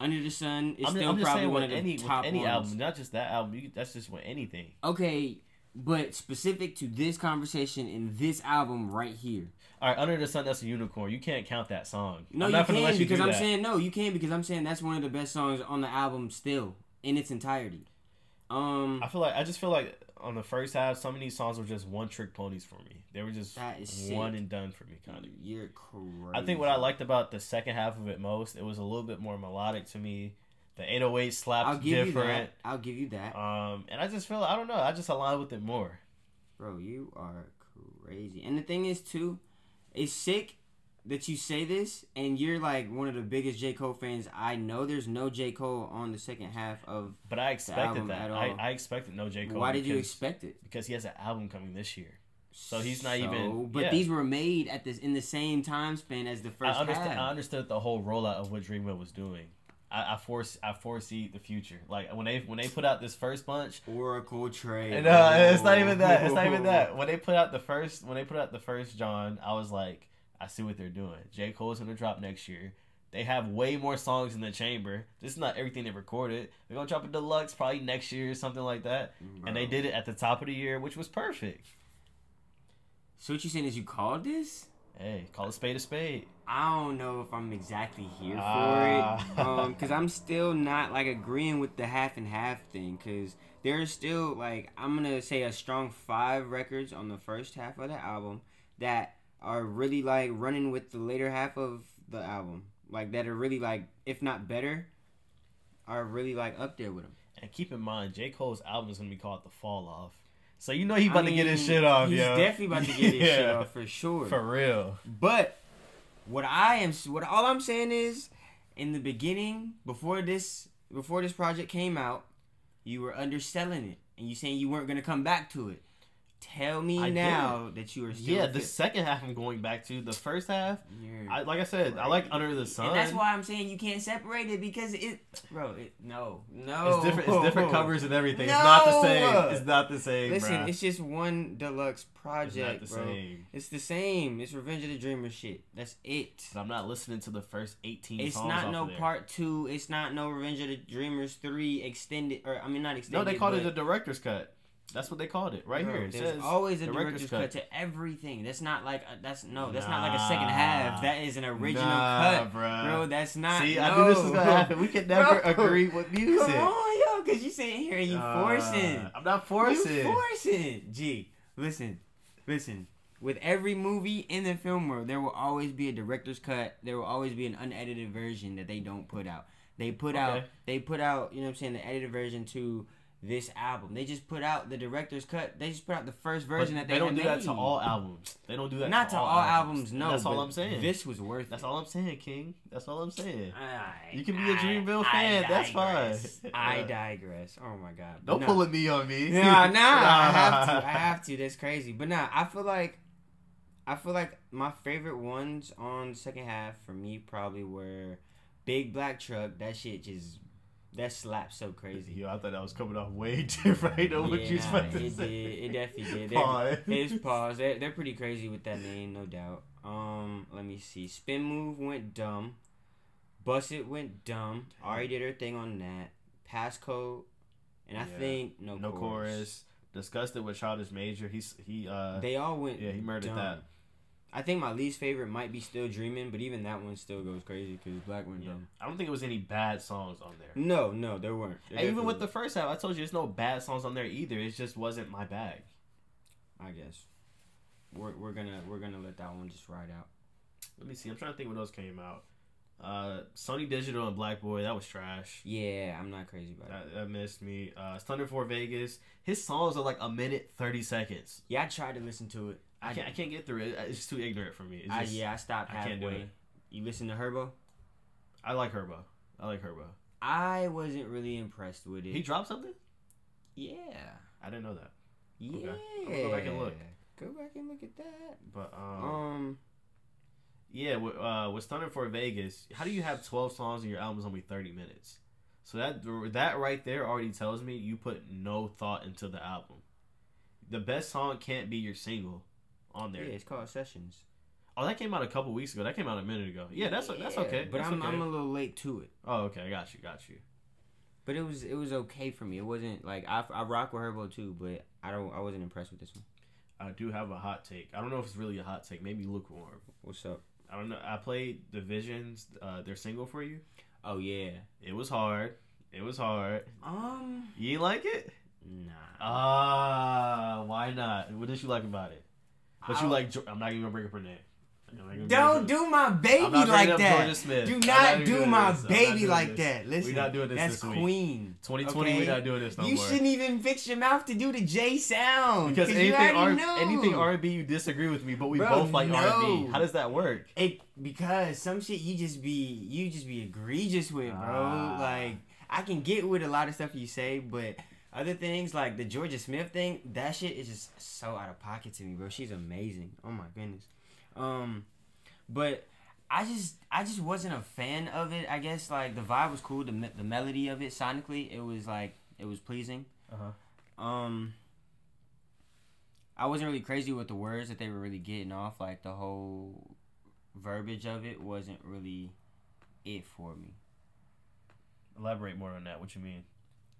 Under the Sun is I'm, still I'm just probably one with of the any with top any ones. album, not just that album. You, that's just with anything. Okay, but specific to this conversation in this album right here. All right, Under the Sun, that's a unicorn. You can't count that song. No, I'm you can you because I'm that. saying no, you can because I'm saying that's one of the best songs on the album still in its entirety. Um, I feel like I just feel like on the first half, some of these songs were just one trick ponies for me. They were just That is sick. one and done for me, kind of. you're crazy. I think what I liked about the second half of it most, it was a little bit more melodic to me. The 808 slapped I'll give you that. I'll give you that, Um, and I just feel I don't know. I just align with it more. bro. You are crazy. And the thing is too, it's sick that you say this, and you're like one of the biggest J Cole fans I know. There's no J Cole on the second half of. But I expected that. at I, all. I expected no J Cole. Why did you expect it? Because he has an album coming this year. So he's not even- But yeah. these were made at this in the same time span as the I first half. I understood the whole rollout of what Dreamville was doing. I, I force. I foresee the future. Like when they when they put out this first bunch. Oracle trade. No, uh, it's not even that. It's not even that. When they put out the first, when they put out the first John, I was like, I see what they're doing. J Cole's gonna drop next year. They have way more songs in the chamber. This is not everything they recorded. They're gonna drop a deluxe probably next year or something like that. And they did it at the top of the year, which was perfect. So what you saying is you called this? Hey, call a spade a spade. I don't know if I'm exactly here for Ah. it, um, because I'm still not like agreeing with the half and half thing. Because there's still like I'm gonna say a strong five records on the first half of the album that are really like running with the later half of the album, like that are really like if not better, are really like up there with them. And keep in mind, J Cole's album is gonna be called The Fall Off. So you know he about to get his shit off, He's yo. definitely about to get his shit off for sure. For real. But what I am, what all I'm saying is, in the beginning, before this, before this project came out, you were underselling it, and you saying you weren't gonna come back to it. Tell me I now that you are still. Yeah, the second half I'm going back to. The first half, I like I said, I like. Under the Sun. And that's why I'm saying you can't separate it because it, bro. It, no, no. it's different. It's different covers and everything. No. It's not the same. It's not the same. Listen, bruh. it's just one deluxe It's project, not the bro. same. It's the same. It's Revenge of the Dreamer shit. That's it. But I'm not listening to the first 18 It's songs not no part two. It's not no Revenge of the Dreamers three extended, or I mean not extended. No, they called it the director's cut. That's what they called it right Bro, here. It There's says always a director's director's cut. to everything. That's not like a, that's no. That's not like a second half. That is an original Nah, cut, bruh. bro. That's not. See, no. I knew this was gonna happen. We could never Bro, agree with music. Come on, yo, cause you sitting here and you Uh, forcing. I'm not forcing. You forcing. G, listen, listen. With every movie in the film world, there will always be a director's cut. There will always be an unedited version that they don't put out. They put out. They put out. You know what I'm saying? The edited version to this album. They just put out the director's cut. They just put out the first But version that they, they don't do that to all albums. They don't do that. Not to all albums. No, That's all I'm saying. This was worth. That's it. all I'm saying, King. That's all I'm saying. I- You can be a I- Dreamville I fan, that's fine. I digress. Oh my god. Don't No. pull a knee on me. Nah, nah, I have to. I have to. That's crazy. But nah, I feel like, I feel like my favorite ones on second half for me probably were Big Black Truck. That shit just, that slaps so crazy. Yo, I thought that was coming off way different. Know what Yeah, you nah, to it say. did. It definitely did. Pause. His pause. They're, they're pretty crazy with that name, no doubt. Um, let me see. Spin move went dumb. Bust it went dumb. Ari did her thing on that. Passcode, and I Yeah. think no, no chorus. chorus. Discussed it with Childish Major. He's he uh They all went. yeah he murdered dumb. that. I think my least favorite might be Still Dreaming, but even that one still goes crazy because Black went Yeah. I don't think it was any bad songs on there. No, no, there weren't. There And even with the first half, I told you there's no bad songs on there either. It just wasn't my bag. I guess we're, we're gonna we're gonna let that one just ride out. Let me see. I'm trying to think when those came out. Uh, Sonny Digital and Black Boy, that was trash. Yeah, I'm not crazy about it. That, that missed me. Uh, Thunder for Vegas. His songs are like a minute thirty seconds. Yeah, I tried to listen to it. I can't. I can't get through it. It's just too ignorant for me. It's I, yeah, I stopped I halfway. can't do it. You listen to Herbo? I like Herbo. I like Herbo. I wasn't really impressed with it. He dropped something. yeah, I didn't know that. yeah. I'm go back and look. Go back and look at that. But um, Um, yeah, with, uh, with Thunder for Vegas, how do you have twelve songs and your album's only thirty minutes? So that that right there already tells me you put no thought into the album. The best song can't be your single on there. yeah, it's called Sessions. Oh, that came out a couple weeks ago. That came out a minute ago. Yeah, that's that's okay. But That's I'm okay. I'm a little late to it. Oh, okay. I got you. Got you. But it was it was okay for me. It wasn't like I, I rock with Herbo too, but I don't I wasn't impressed with this one. I do have a hot take. I don't know if it's really a hot take. Maybe lukewarm. What's up? I don't know. I played Divisions, uh, their single for you. Oh yeah. It was hard. It was hard. Um. You ain't like it? Nah. Ah, why not? What did you like about it? But you like? I'm not even gonna bring up her name. I'm not gonna bring Don't do my baby like that. Do not do my this. Baby like this. that. Listen, we're not doing this That's this week. Queen. 2020, okay? we're not doing this no you more. shouldn't even fix your mouth to do the J sound because anything R- know. anything R&B you disagree with me, but we Bro, both like no. R&B. How does that work? It because some shit you just be you just be egregious with, bro. Ah. Like I can get with a lot of stuff you say, but other things like the Jorja Smith thing, that shit is just so out of pocket to me, bro. She's amazing. Oh my goodness. Um, but I just I just wasn't a fan of it. I guess like the vibe was cool, the the melody of it sonically, it was like it was pleasing. Uh-huh. Um, I wasn't really crazy with the words that they were really getting off. Like the whole verbiage of it wasn't really it for me. Elaborate more on that. What you mean?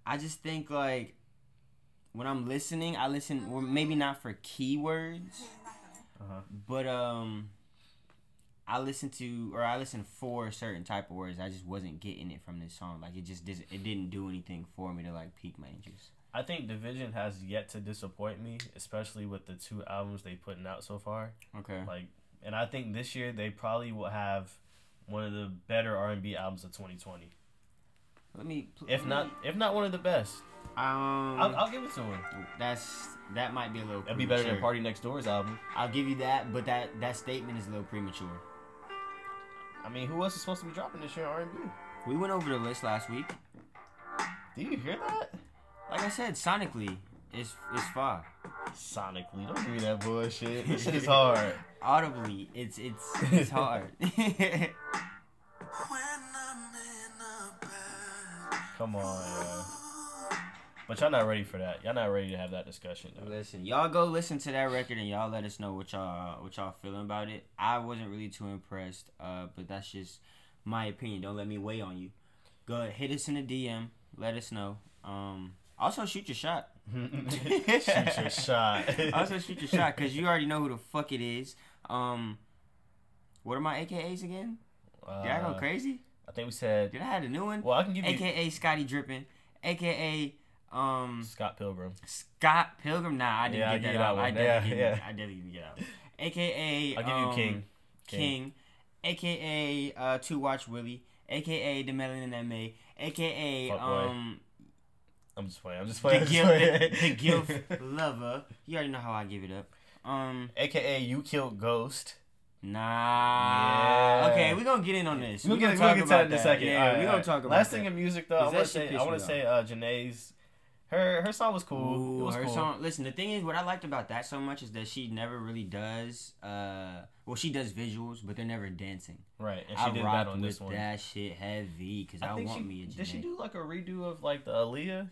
I just think like when I'm listening, I listen. Well, maybe not for keywords, Uh-huh. but um, I listen to or I listen for certain type of words. I just wasn't getting it from this song. Like it just didn't. It didn't do anything for me to like pique my interest. I think dvsn has yet to disappoint me, especially with the two albums they putting out so far. Okay. Like, and I think this year they probably will have one of the better R and B albums of 2020. Let me. If not, if not one of the best, um, I'll, I'll give it to him. That's that might be a little. That'd be better than. PartyNextDoor's album. I'll give you that, but that that statement is a little premature. I mean, who else is supposed to be dropping this year R and B? We went over the list last week. Do you hear that? Like I said, sonically, it's it's far. Sonically, don't give me that bullshit. This shit is hard. Audibly, it's it's it's hard. Come on, yo. But y'all not ready for that. Y'all not ready to have that discussion. Though. listen, y'all go listen to that record and y'all let us know what y'all what y'all feeling about it. I wasn't really too impressed, uh, but that's just my opinion. Don't let me weigh on you. Go ahead, hit us in the DM. Let us know. Um, also shoot your shot. Shoot your shot. also shoot your shot because you already know who the fuck it is. Um, what are my AKAs again? Did I go Uh, crazy? I think we said. Did I have a new one? Well, I can give you AKA Scotty Drippin, AKA um Scott Pilgrim. Scott Pilgrim. Nah, I didn't Yeah, get that out. I one. didn't Yeah, get yeah. I didn't even get out. AKA I'll give you um, King. King. AKA uh To Watch Willie. AKA The Melanin that May. AKA Fuck boy. um I'm just playing. I'm just playing. I'm just playing. the, the guilt lover. You already know how I give it up. Um AKA you killed Ghost. Nah. Yeah. Okay, we're gonna get in on this. We'll We're get, gonna talk about that in a second. Yeah, right, we're gonna talk about Last that. thing in music though, I wanna say I wanna say uh Jhene's her her song was cool. Ooh, it was her cool. song. Listen, the thing is, what I liked about that so much is that she never really does. uh Well, she does visuals, but they're never dancing. Right, and she I did that on this one. that shit heavy because I, I want she me a Jhene. did. She do like a redo of like the Aaliyah.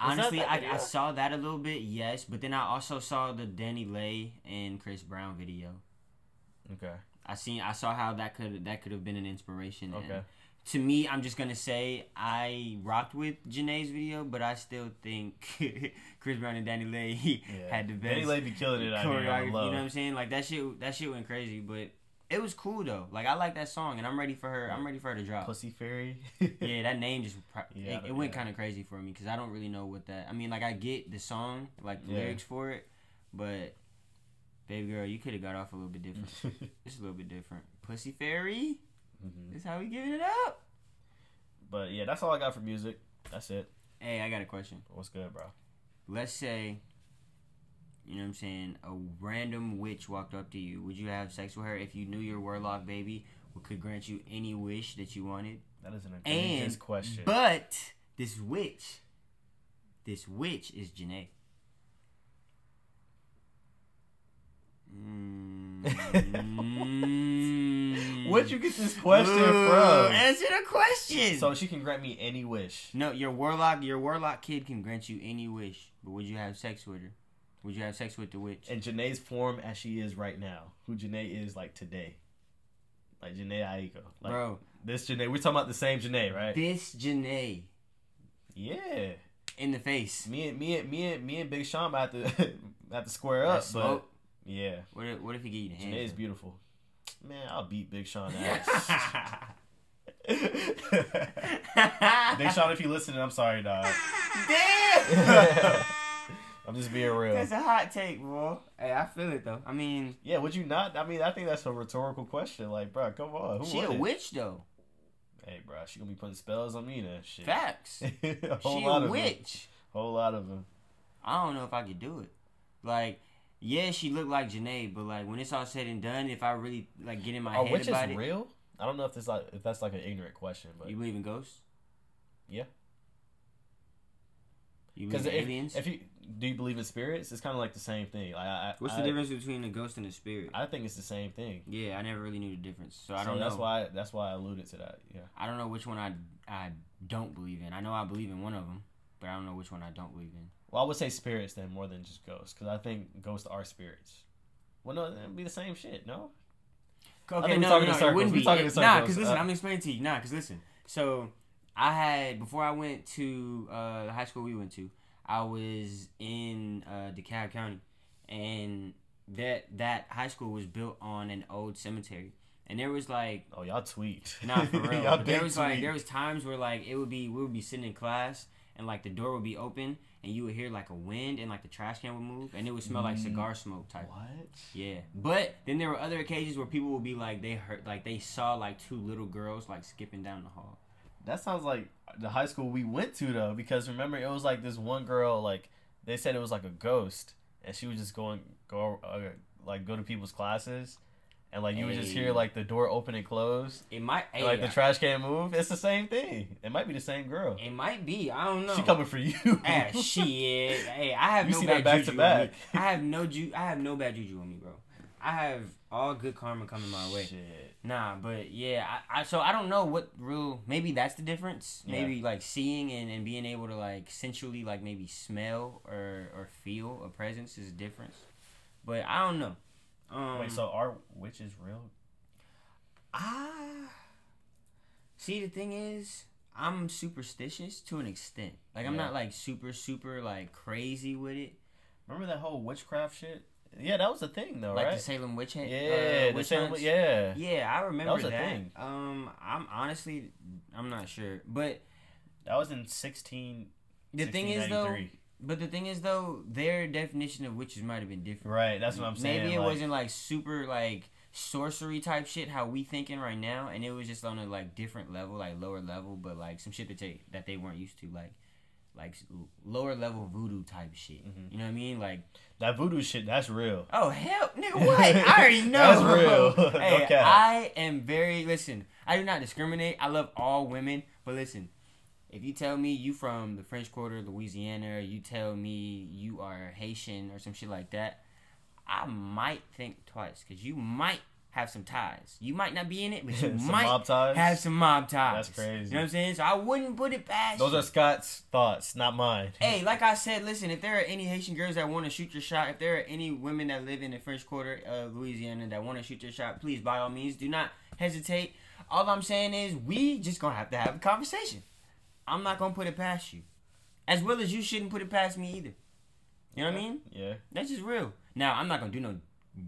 Honestly, I, I saw that a little bit, yes, but then I also saw the DaniLeigh and Chris Brown video. Okay. I seen, I saw how that could that could have been an inspiration. and Okay. To me, I'm just gonna say I rocked with Jhene's video, but I still think Chris Brown and DaniLeigh Yeah. had the best. DaniLeigh be killing it here on choreography. You know what I'm saying? Like that shit. That shit went crazy, but it was cool though. Like I like that song, and I'm ready for her. I'm ready for her to drop. Pussy Fairy. yeah, that name just pro- Yeah, it, it went yeah. kind of crazy for me because I don't really know what that. I mean, like I get the song, like the Yeah. lyrics for it, but baby girl, you could have got off a little bit different. it's a little bit different. Pussy Fairy. Mhm. That's how we giving it up. But yeah, that's all I got for music. That's it. Hey, I got a question. What's good, bro? Let's say. You know what I'm saying? A random witch walked up to you. Would you have sex with her if you knew your warlock baby could grant you any wish that you wanted? That is an egregious And question. But this witch, this witch is Jhene. Mm. Where'd you get this question Ooh, from? Answer the question. So she can grant me any wish. no, your warlock, your warlock kid can grant you any wish, but would you have sex with her? Would you have sex with the witch? In Jhene's form as she is right now. Who Jhene is like today. Like Jhene Aiko. Like Bro, this Jhene. We're talking about the same Jhene, right? this Jhene Yeah. in the face. Me and me and me and me and Big Sean about to have to square up, That but smoke. Yeah. What if, what if he get you the Jhene is beautiful. Man, I'll beat Big Sean ass. Big Sean, if you listening, I'm sorry, dog. Damn. I'm just being real. That's a hot take, bro. Hey, I feel it though. I mean, Yeah, would you not? I mean, I think that's a rhetorical question. Like, bro, come on. Who she a wouldn't? witch though. Hey, bro, she gonna be putting spells on me then. Shit. Facts. a whole she lot a of witch. Whole lot of them. I don't know if I could do it. Like, yeah, she looked like Jhene, but like when it's all said and done, if I really like get in my Are head witches about it, real? I don't know if this like if that's like an ignorant question, but you believe in ghosts? Yeah. You because believe in if, aliens? if you do you believe in spirits, it's kind of like the same thing. Like, I, What's I, the difference between a ghost and a spirit? I think it's the same thing. yeah, I never really knew the difference, so I So don't that's know. why that's why I alluded to that. Yeah. I don't know which one I I don't believe in. I know I believe in one of them, but I don't know which one I don't believe in. Well, I would say spirits then more than just ghosts, because I think ghosts are spirits. Well, no, it'd be the same shit. No. Okay, no, no, in it wouldn't be. It- nah, because listen, Uh, I'm explaining to you. Nah, because listen. So I had before I went to uh, the high school we went to, I was in uh, DeKalb County, and that that high school was built on an old cemetery, and there was like Oh, y'all tweaked. Nah, for real. But there was like tweaked. there was times where like it would be we would be sitting in class and like the door would be open and you would hear like a wind and like the trash can would move and it would smell like Mm. cigar smoke type. What? Yeah. But then there were other occasions where people would be like they heard like they saw like two little girls like skipping down the hall. That sounds like the high school we went to though, because remember it was like this one girl like they said it was like a ghost, and she was just going go uh, like go to people's classes, and like you would just hear like the door open and close, It might like hey, the trash can move. It's the same thing. It might be the same girl. it might be. I don't know. She coming for you. Ah, shit. Hey, I have You no see bad that back to juju back. on me. I have no ju- I have no bad juju on me, bro. I have all good karma coming my way. Shit. Nah, but yeah, I, I so I don't know what real maybe that's the difference. Yeah. Maybe like seeing and, and being able to like sensually like maybe smell or or feel a presence is a difference. But I don't know. Um Wait, so are witches real? ah See the thing is I'm superstitious to an extent. Like I'm Yeah. not like super super like crazy with it. Remember that whole witchcraft shit? Yeah, that was a thing though, like right? the Salem witch hunt. yeah, uh, witch same. hunts. Yeah. Yeah, I remember was that. thing. Um, I'm honestly, I'm not sure, but that was in sixteen. the thing is though, 1693. But the thing is though, their definition of witches might have been different. right? That's what I'm saying. Maybe it like- wasn't like super like sorcery type shit how we thinking right now, and it was just on a like different level, like lower level, but like some shit that they that they weren't used to, like like lower level voodoo type shit. Mhm. You know what I mean? Like that voodoo shit. That's real. Oh hell, nigga, what? I already know. That's real. Hey, cap. I am very listen. I do not discriminate. I love all women, but listen, if you tell me you from the French Quarter, Louisiana, you tell me you are Haitian or some shit like that, I might think twice because you might have some ties. You might not be in it, but you might have some mob ties. That's crazy. You know what I'm saying? So I wouldn't put it past. Those you. are Scott's thoughts, not mine. Hey, like I said, listen, if there are any Haitian girls that want to shoot your shot, if there are any women that live in the French Quarter of Louisiana that want to shoot your shot, please, by all means, do not hesitate. All I'm saying is, we just gonna have to have a conversation. I'm not gonna put it past you, as well as you shouldn't put it past me either. You know what I mean? Yeah. That's just real. Now, I'm not gonna do no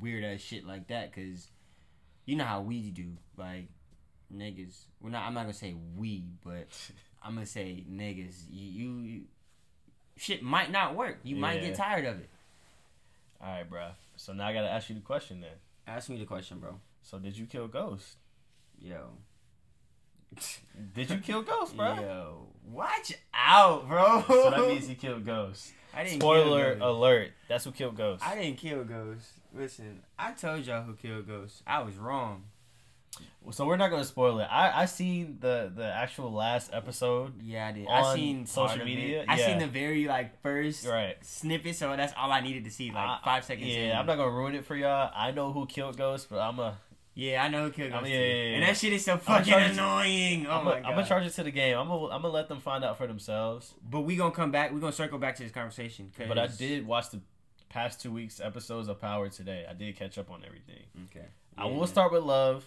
weird ass shit like that, cause you know how we do, like niggas. We're not. I'm not gonna say we, but I'm gonna say niggas. You, you, you shit might not work. You might get tired of it. All right, bro. So now I gotta ask you the question then. Ask me the question, bro. So did you kill Ghost? Yo. Did you kill Ghost, bro? Yo. Watch out, bro. So that means he killed Ghost. I didn't Spoiler alert. That's who killed Ghost. I didn't kill Ghost. Listen, I told y'all who killed Ghost. I was wrong. So we're not going to spoil it. I I seen the the actual last episode. Yeah, I did. I seen social part of it. media? I seen the very like first Right. snippet, so that's all I needed to see. Like I- five seconds. Yeah, in. I'm not gonna ruin it for y'all. I know who killed Ghost, but I'm a Yeah, I know who killed Ghost. yeah, yeah, yeah. And that shit is so fucking annoying. Oh I'm my a, god. I'm gonna charge it to the game. I'm gonna I'm gonna let them find out for themselves. But we gonna come back. We gonna circle back to this conversation. Cause... But I did watch the past two weeks episodes of Power today. I did catch up on everything. Okay. I will start with Love.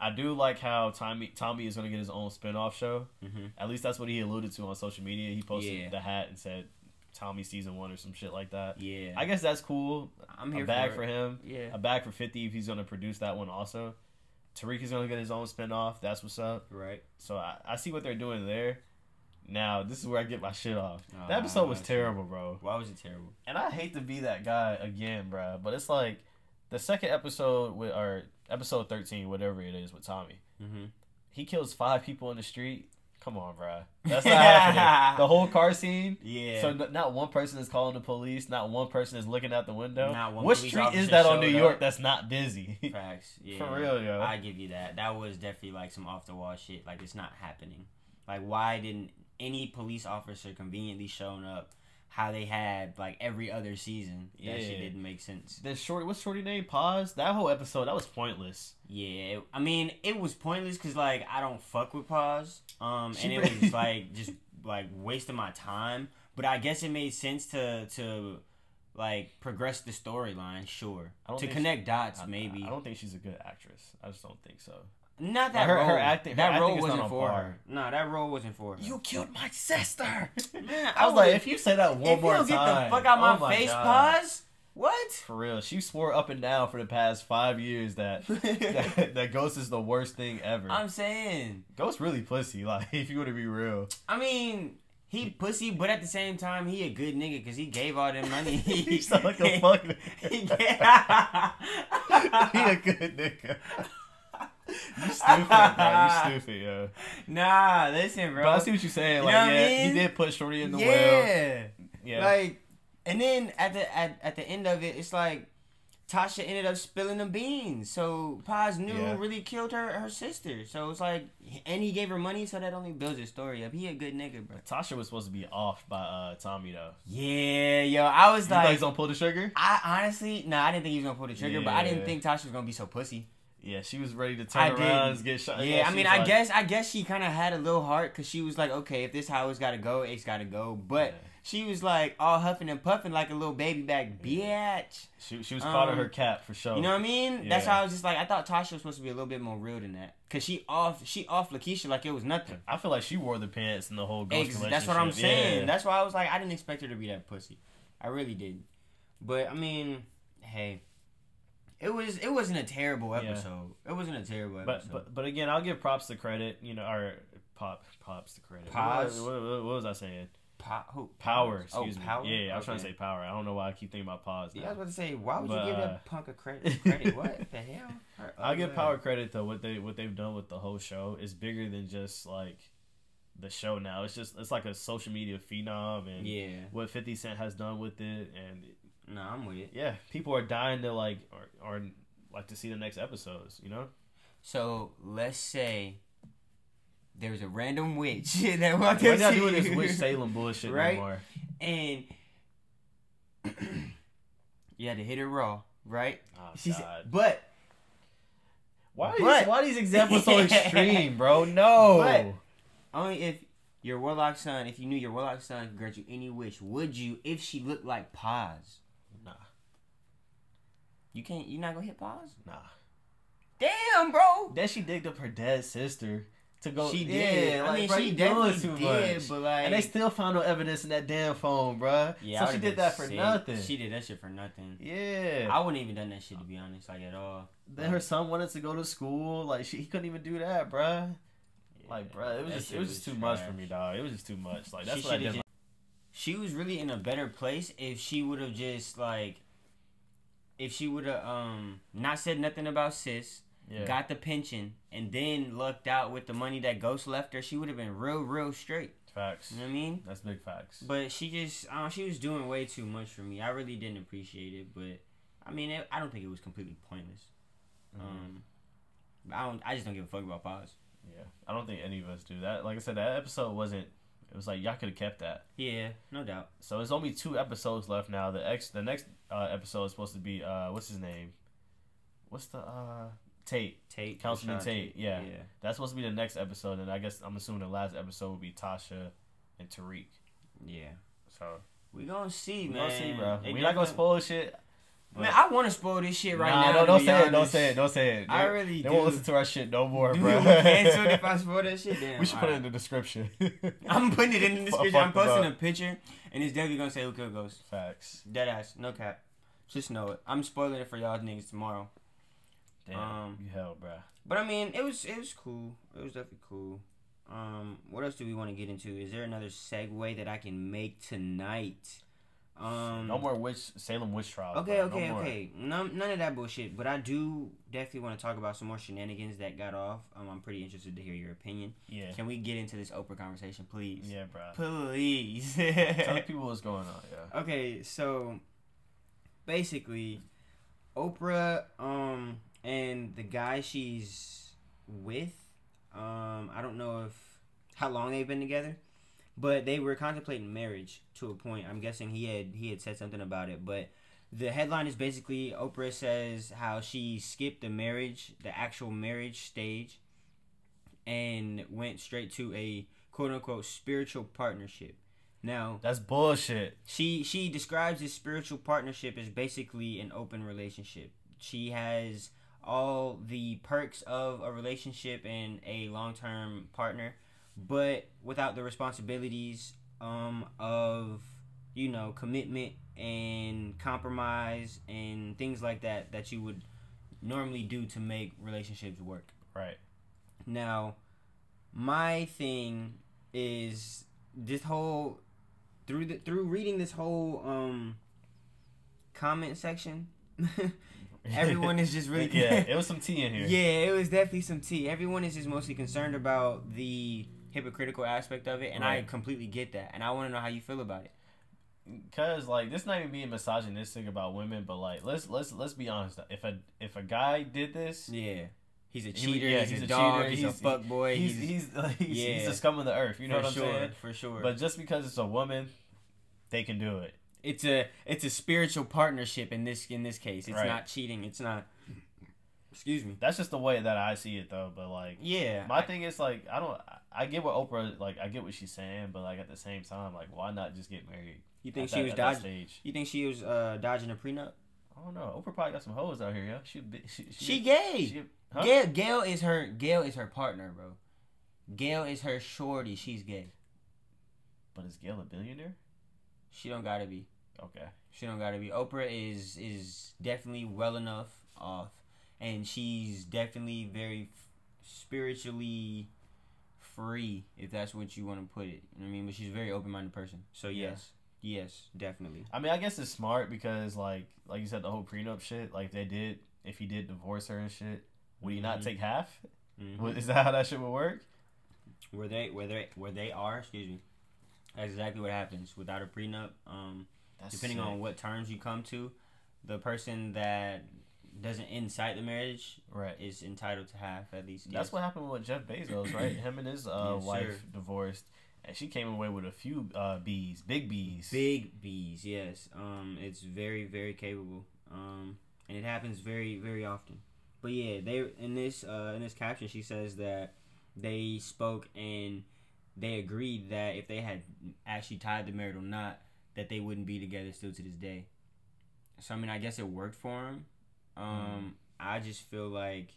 I do like how Tommy Tommy is gonna get his own spin-off show. Mhm. At least that's what he alluded to on social media. He posted the hat and said Tommy season one or some shit like that. Yeah. I guess that's cool. I'm A here bag for, for him. Yeah. A bag for fifty if he's gonna produce that one also. Tariq is gonna get his own spin-off. That's what's up. Right. So I, I see what they're doing there. Now this is where I get my shit off. Oh, that episode was terrible, bro. Why was it terrible? And I hate to be that guy again, bro. But it's like the second episode with or episode thirteen, whatever it is, with Tommy. Mm-hmm. He kills five people in the street. Come on, bro. That's not happening. The whole car scene. Yeah. So n- not one person is calling the police. Not one person is looking out the window. Not one what street is that on New York up. that's not busy? Facts. Yeah. For real, yo. I give you that. That was definitely like some off the wall shit. Like it's not happening. Like why didn't any police officer conveniently shown up how they had like every other season? That shit Yeah. didn't make sense. the short, what's shorty name? Paz. That whole episode that was pointless. Yeah, I mean it was pointless because like I don't fuck with Paz. Um, and it was like just like wasting my time. But I guess it made sense to to like progress the storyline. Sure, to connect dots I- maybe. I, don't think she's a good actress. I just don't think so. Not that Her- her role. acting- her that acting role is wasn't for par. her. No, that role wasn't for her. You killed my sister. Man, I was like, if you say that one if you more don't time, get the fuck out oh my, face, God. pause. What? For real, she swore up and down for the past five years that that, that Ghost is the worst thing ever. I'm saying. Ghost really pussy. Like, if you want to be real, I mean, he pussy, but at the same time, he a good nigga because he gave all them money. he sound like a fucking. he he a good nigga. You stupid, bro. You stupid, yo. Nah, listen, bro. But I see what you're saying. You Like, know what I yeah, mean? he did put Shorty in the well. yeah. Yeah. Like, and then at the at, at the end of it, it's like Tasha ended up spilling the beans. So Paz knew Yeah. who really killed her her sister. So it's like, and he gave her money, so that only builds his story up. He a good nigga, bro. Tasha was supposed to be off by uh, Tommy though. Yeah, yo, I was You like, he's gonna pull the trigger? I honestly, no, I didn't think he was gonna pull the trigger, but I didn't think Tasha was gonna be so pussy. Yeah, she was ready to turn I around and get shot. Yeah, I mean, I like- guess, I guess she kind of had a little heart because she was like, okay, if this how it's gotta go, it's gotta go. But Yeah. she was like all huffing and puffing like a little baby back bitch. she she was caught in Um, her cap for sure. You know what I mean? That's Yeah. why I was just like, I thought Tasha was supposed to be a little bit more real than that. Cause she off, she off Lakeisha like it was nothing. I feel like she wore the pants in the whole ghost Ex- that's what I'm saying. Yeah. That's why I was like, I didn't expect her to be that pussy. I really didn't. But I mean, hey, it was it wasn't a terrible Yeah. episode. It wasn't a terrible but episode. but but again, I'll give props to credit. You know, or pop pops the credit. Pause. What, what, what was I saying? Po- who? Power. Oh, Excuse me. power. Yeah, I was trying to say power. I don't know why I keep thinking about Paz. Yeah, I was about to say, why would But, you give uh, that punk a credit? Credit? what the hell? I'll give power credit though. What they what they've done with the whole show is bigger than just like the show. Now it's just it's like a social media phenom and Yeah. what Fifty Cent has done with it and No, I'm with it. yeah, people are dying to like or, or like to see the next episodes. You know. So let's say there's a random witch that walked We're not doing this witch Salem bullshit Right? no more. and you had to hit it raw, right? Oh She said- God. but Why are, But- these, why are these examples so extreme, bro? No. But- only if your warlock son, if you knew your warlock son could grant you any wish, would you? If she looked like Paz. You can't. You're not gonna hit Paz. Nah. Damn, bro. Then she digged up her dead sister to go. She yeah, did. Like, I mean, bro, she doing too did, much. but like, and they still found no evidence in that damn phone, bruh. yeah, so she did that for sick. nothing. She did that shit for nothing. yeah. I wouldn't even done that shit to be honest, like at all. then her son wanted to go to school. Like she, he couldn't even do that, bruh. Like, Yeah, bruh, it was just, it was just too much for me, dog. It was just too much. Like that's She what I did. just- She was really in a better place if she would have just like, if she would have um not said nothing about sis, yeah. got the pension, and then lucked out with the money that Ghost left her, she would have been real, real straight. facts. You know what I mean? That's big facts. But she just, um, she was doing way too much for me. I really didn't appreciate it, but I mean, it, I don't think it was completely pointless. Mhm. Um, I I don't. I just don't give a fuck about Paz. Yeah, I don't think any of us do that. Like I said, that episode wasn't. It was like y'all could have kept that. Yeah, no doubt. So there's only two episodes left now. The ex, the next uh, episode is supposed to be uh, what's his name? What's the uh Tate? Tate, Councilman Rashad Tate, yeah. yeah. That's supposed to be the next episode, and I guess I'm assuming the last episode will be Tasha and Tariq. Yeah. So We gonna see, we man. gonna see, bro. They We're not gonna spoil shit. But- Man, I want to spoil this shit right nah, now. No, don't say it. Don't say it. Don't say it. I really They do. won't listen to our shit no more, Dude, bro. we canceled if I spoil that shit. Damn. we should put it in the description. I'm putting it in the Fuck description. I'm posting up. a picture, and it's definitely gonna say who killed Ghost. Facts. Dead ass, no cap. Just know it. I'm spoiling it for y'all niggas tomorrow. Damn. Um, you hell, bro. But I mean, it was it was cool. It was definitely cool. Um, what else do we want to get into? Is there another segue that I can make tonight? Um, no more witch Salem witch trials. Okay, bro. No okay, more. okay. None, none of that bullshit. But I do definitely want to talk about some more shenanigans that got off. Um, I'm pretty interested to hear your opinion. Yeah. Can we get into this Oprah conversation, please? Yeah, bro. Please. Tell people what's going on. Yeah. okay, so basically, Oprah, um, and the guy she's with, um, I don't know if how long they've been together, but they were contemplating marriage to a point. I'm guessing he had he had said something about it, but the headline is basically Oprah says how she skipped the marriage, the actual marriage stage, and went straight to a quote unquote spiritual partnership. Now, That's bullshit. she she describes this spiritual partnership as basically an open relationship. She has all the perks of a relationship and a long term partner, but without the responsibilities um, of you know commitment and compromise and things like that that you would normally do to make relationships work. Right. Now, my thing is this whole through the through reading this whole um comment section. everyone is just really yeah. It was some tea in here. yeah, it was definitely some tea. Everyone is just mostly concerned about the hypocritical aspect of it, and I completely get that. And I want to know how you feel about it. Cause like this not even being misogynistic about women, but like let's let's let's be honest. If a if a guy did this, Yeah, he's a He- cheater. yeah, he's, he's a, a dog. cheater, He's, he's- a fuck boy. he's He's, he's like, he's, he's Yeah. the scum of the earth. You know for what I'm sure, saying? for sure. But just because it's a woman, they can do it. it's a it's a spiritual partnership in this in this case. It's Right. not cheating. It's not. Excuse me. That's just the way that I see it, though. But like, Yeah. my I- thing is like, I don't. I get what Oprah like. I get what she's saying, but like at the same time, like, why not just get married? you think she that- was dodging? You think she was uh, dodging a prenup? I don't know. Oprah probably got some hoes out here, yeah. She she she, She gay. she- huh? Gayle, Gayle is her. Gayle is her partner, bro. Gayle is her shorty. She's gay. But is Gayle a billionaire? She don't gotta be. Okay. She don't gotta be. Oprah is is definitely well enough off, and she's definitely very spiritually free, if that's what you want to put it. You know what I mean? But she's a very open minded person. So Yeah. yes, yes, definitely. I mean, I guess it's smart because, like, like you said, the whole prenup shit. Like, they did, if he did divorce her and shit, would he not Mhm. take half? Mhm. Is that how that shit would work? Where they where they where they are, excuse me. That's exactly what happens without a prenup. Um, That's depending on what terms you come to, the person that doesn't incite the marriage right. is entitled to half at least. That's yes. what happened with Jeff Bezos, right? Him and his uh, Yes, wife sir. divorced, and she came away with a few uh, bees, big bees. Big bees, yes. Um, it's very, very capable. Um, and it happens very, very often. But yeah, they in this uh, in this caption she says that they spoke and they agreed that if they had actually tied the marital knot, that they wouldn't be together still to this day. So I mean, I guess it worked for him. Um, I just feel like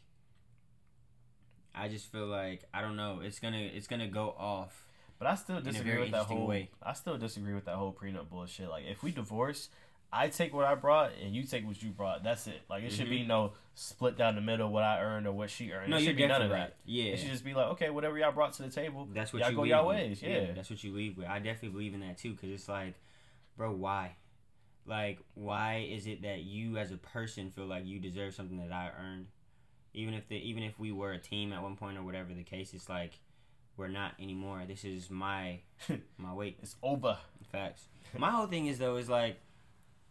I just feel like I don't know. It's gonna it's gonna go off. But I still disagree with that whole. way. I still disagree with that whole prenup bullshit. Like, if we divorce, I take what I brought and you take what you brought. That's it. Like, it should be no split down the middle what I earned or what she earned. No, it should be none of that. right. Yeah, It should just be like, okay, whatever y'all brought to the table, That's what y'all you go y'all ways. Yeah. that's what you leave with. I definitely believe in that too, because it's like, bro, why? Like, why is it that you as a person feel like you deserve something that I earned? Even if the even if we were a team at one point or whatever the case, it's like we're not anymore. This is my my weight. It's over. Facts. My whole thing is though is like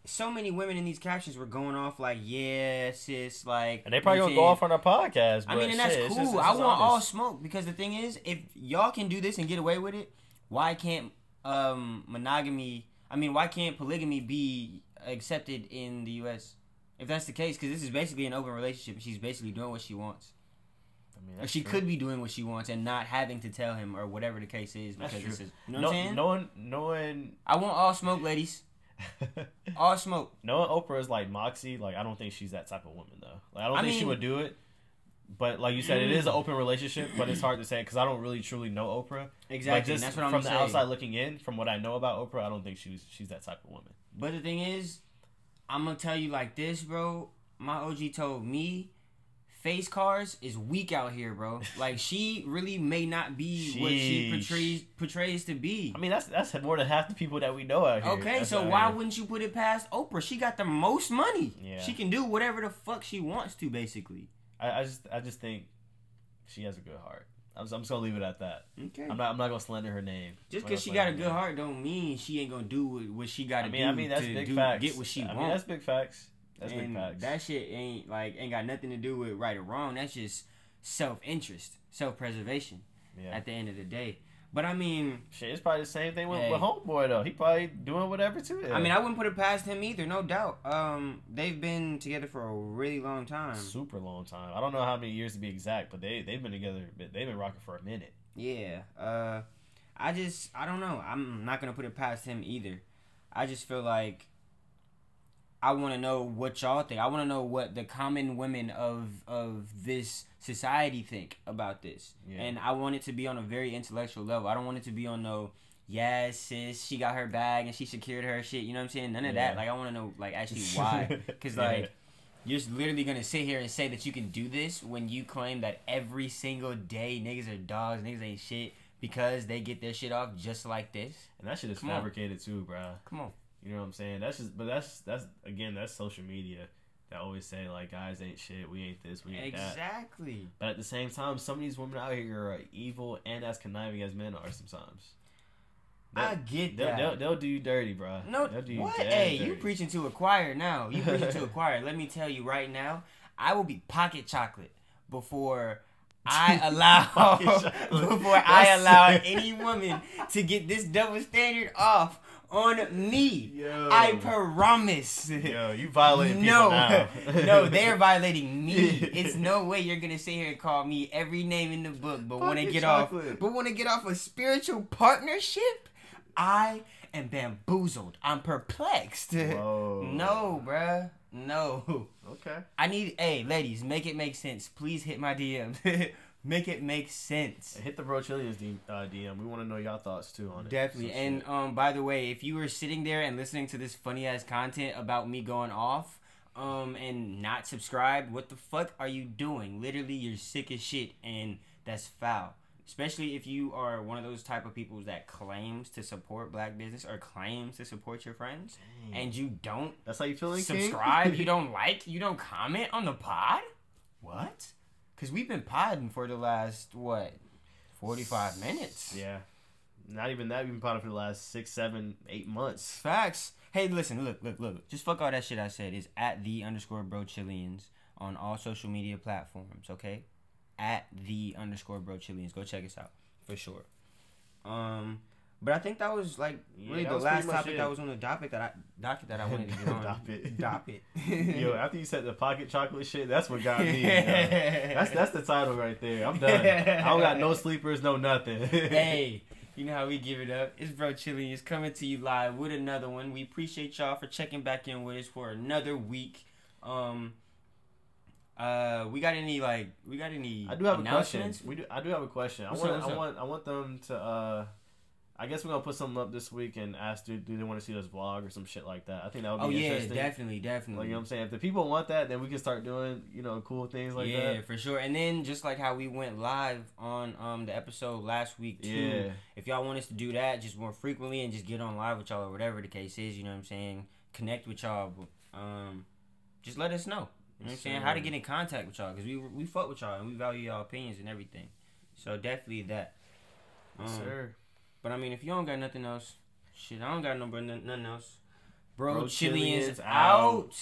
so many women in these captions were going off like, "Yeah, sis," like, And they probably gonna go off on our podcast. I mean, and that's shit, cool. it's just- it's I want all smoke because the thing is, if y'all can do this and get away with it, why can't um monogamy? I mean, why can't polygamy be accepted in the U.S. if that's the case? Because this is basically an open relationship. She's basically doing what she wants. I mean, Or she true. could be doing what she wants and not having to tell him or whatever the case is. That's Because true. this is, you know no, what I'm saying? knowing knowing I want all smoke, ladies. All smoke. knowing Oprah is like Moxie, like I don't think she's that type of woman though. Like I don't I think she would do it. But like you said, it is an mm. open relationship, but it's hard to say because I don't really truly know Oprah. Exactly. But just that's what I'm from saying. the outside looking in, from what I know about Oprah, I don't think she's she's that type of woman. But the thing is, I'm gonna tell you like this, bro. My OG told me, face cars is weak out here, bro. Like she really may not be what she portrays portrays to be. I mean, that's that's more than half the people that we know out here. Okay, That's so why here. wouldn't you put it past Oprah? She got the most money. Yeah. She can do whatever the fuck she wants to, basically. I, I just I just think she has a good heart. I'm just, I'm just gonna leave it at that. Okay. I'm not I'm not gonna slander her name. Just because she got a good name. heart don't mean she ain't gonna do what, what she got to I mean, do I mean that's big do, facts. get what she I mean, wants. that's big facts. That's and big facts. That shit ain't like ain't got nothing to do with right or wrong. That's just self interest, self preservation. yeah. At the end of the day, but I mean, Shit, it's probably the same thing with, Hey. with Homeboy though. He probably doing whatever too. I mean, I wouldn't put it past him either, no doubt. Um, they've been together for a really long time. super long time. I don't know how many years to be exact, but they they've been together. They've been rocking for a minute. Yeah. Uh, I just I don't know. I'm not gonna put it past him either. I just feel like I want to know what y'all think. I want to know what the common women of of this society think about this, Yeah. and I want it to be on a very intellectual level. I don't want it to be on no. Yes, sis, she got her bag and she secured her shit. You know what I'm saying? None of that. Like, I want to know, like, actually why. Because, Yeah. like, you're just literally gonna sit here and say that you can do this when you claim that every single day niggas are dogs, niggas ain't shit because they get their shit off just like this. And that shit is Come on. fabricated too, bro. Come on. You know what I'm saying? That's just, but that's that's again, that's social media. That always say like guys ain't shit, we ain't this, we ain't that. Exactly. But at the same time, some of these women out here are evil and as conniving as men are sometimes. I get They'll, that. they'll, they'll do you dirty, bro. no, they'll do you what? Hey, you preaching to a choir now. You preaching to a choir. Let me tell you right now, I will be pocket chocolate before I allow before I allow any woman to get this double standard off on me. Yo. I promise. Yo, you violating no, now. no, they're violating me. It's no way you're gonna sit here and call me every name in the book, but want to get chocolate. off, but want to get off a spiritual partnership. I am bamboozled. I'm perplexed. Whoa. No, bruh. No. Okay. I need. Hey, ladies, make it make sense. Please hit my DM. Make it make sense. Hit the Bro Chillians D- uh, DM. We want to know y'all thoughts too on it. Definitely. So And um, by the way, if you were sitting there and listening to this funny ass content about me going off, um, and not subscribed, what the fuck are you doing? Literally, you're sick as shit, and that's foul. Especially if you are one of those type of people that claims to support black business or claims to support your friends, Dang. and you don't that's how you feel. King? subscribe, you don't like, you don't comment on the pod. What? Because we've been podding for the last what, forty five minutes. Yeah. Not even that. We've been potting for the last six, seven, eight months. Facts. Hey, listen, look, look, look. Just fuck all that shit I said. Is at the underscore bro Chileans on all social media platforms. Okay, at the underscore bro Chileans. Go check us out for sure. Um, but I think that was like really that the last topic it. that was on the docket that I docket that I wanted to get on. Docket. Docket. Yo, after you said the pocket chocolate shit, that's what got me. That's that's the title right there. I'm done. I don't got no sleepers, no nothing. hey, you know how we give it up. It's Bro Chili is coming to you live with another one. We appreciate y'all for checking back in with us for another week. Um uh we got any like we got any I do have a question. announcements? We do. I do have a question. I want. up, I want. I want them to. uh I guess we're gonna put something up this week and ask do, do they want to see this vlog or some shit like that. I think that would be interesting. Oh yeah, interesting. definitely, Like definitely. you know what I'm saying. If the people want that, then we can start doing you know cool things like yeah, that. Yeah, for sure. And then just like how we went live on um the episode last week too. Yeah. If y'all want us to do that just more frequently and just get on live with y'all or whatever the case is, you know what I'm saying? Connect with y'all. Um, just let us know. You know what I'm saying? How to get in contact with y'all because we we fuck with y'all and we value y'all opinions and everything. So definitely that. Yes, Um, sir. But I mean, if you don't got nothing else, shit, I don't got no nothing else. Bro, Bro Chileans Chileans out.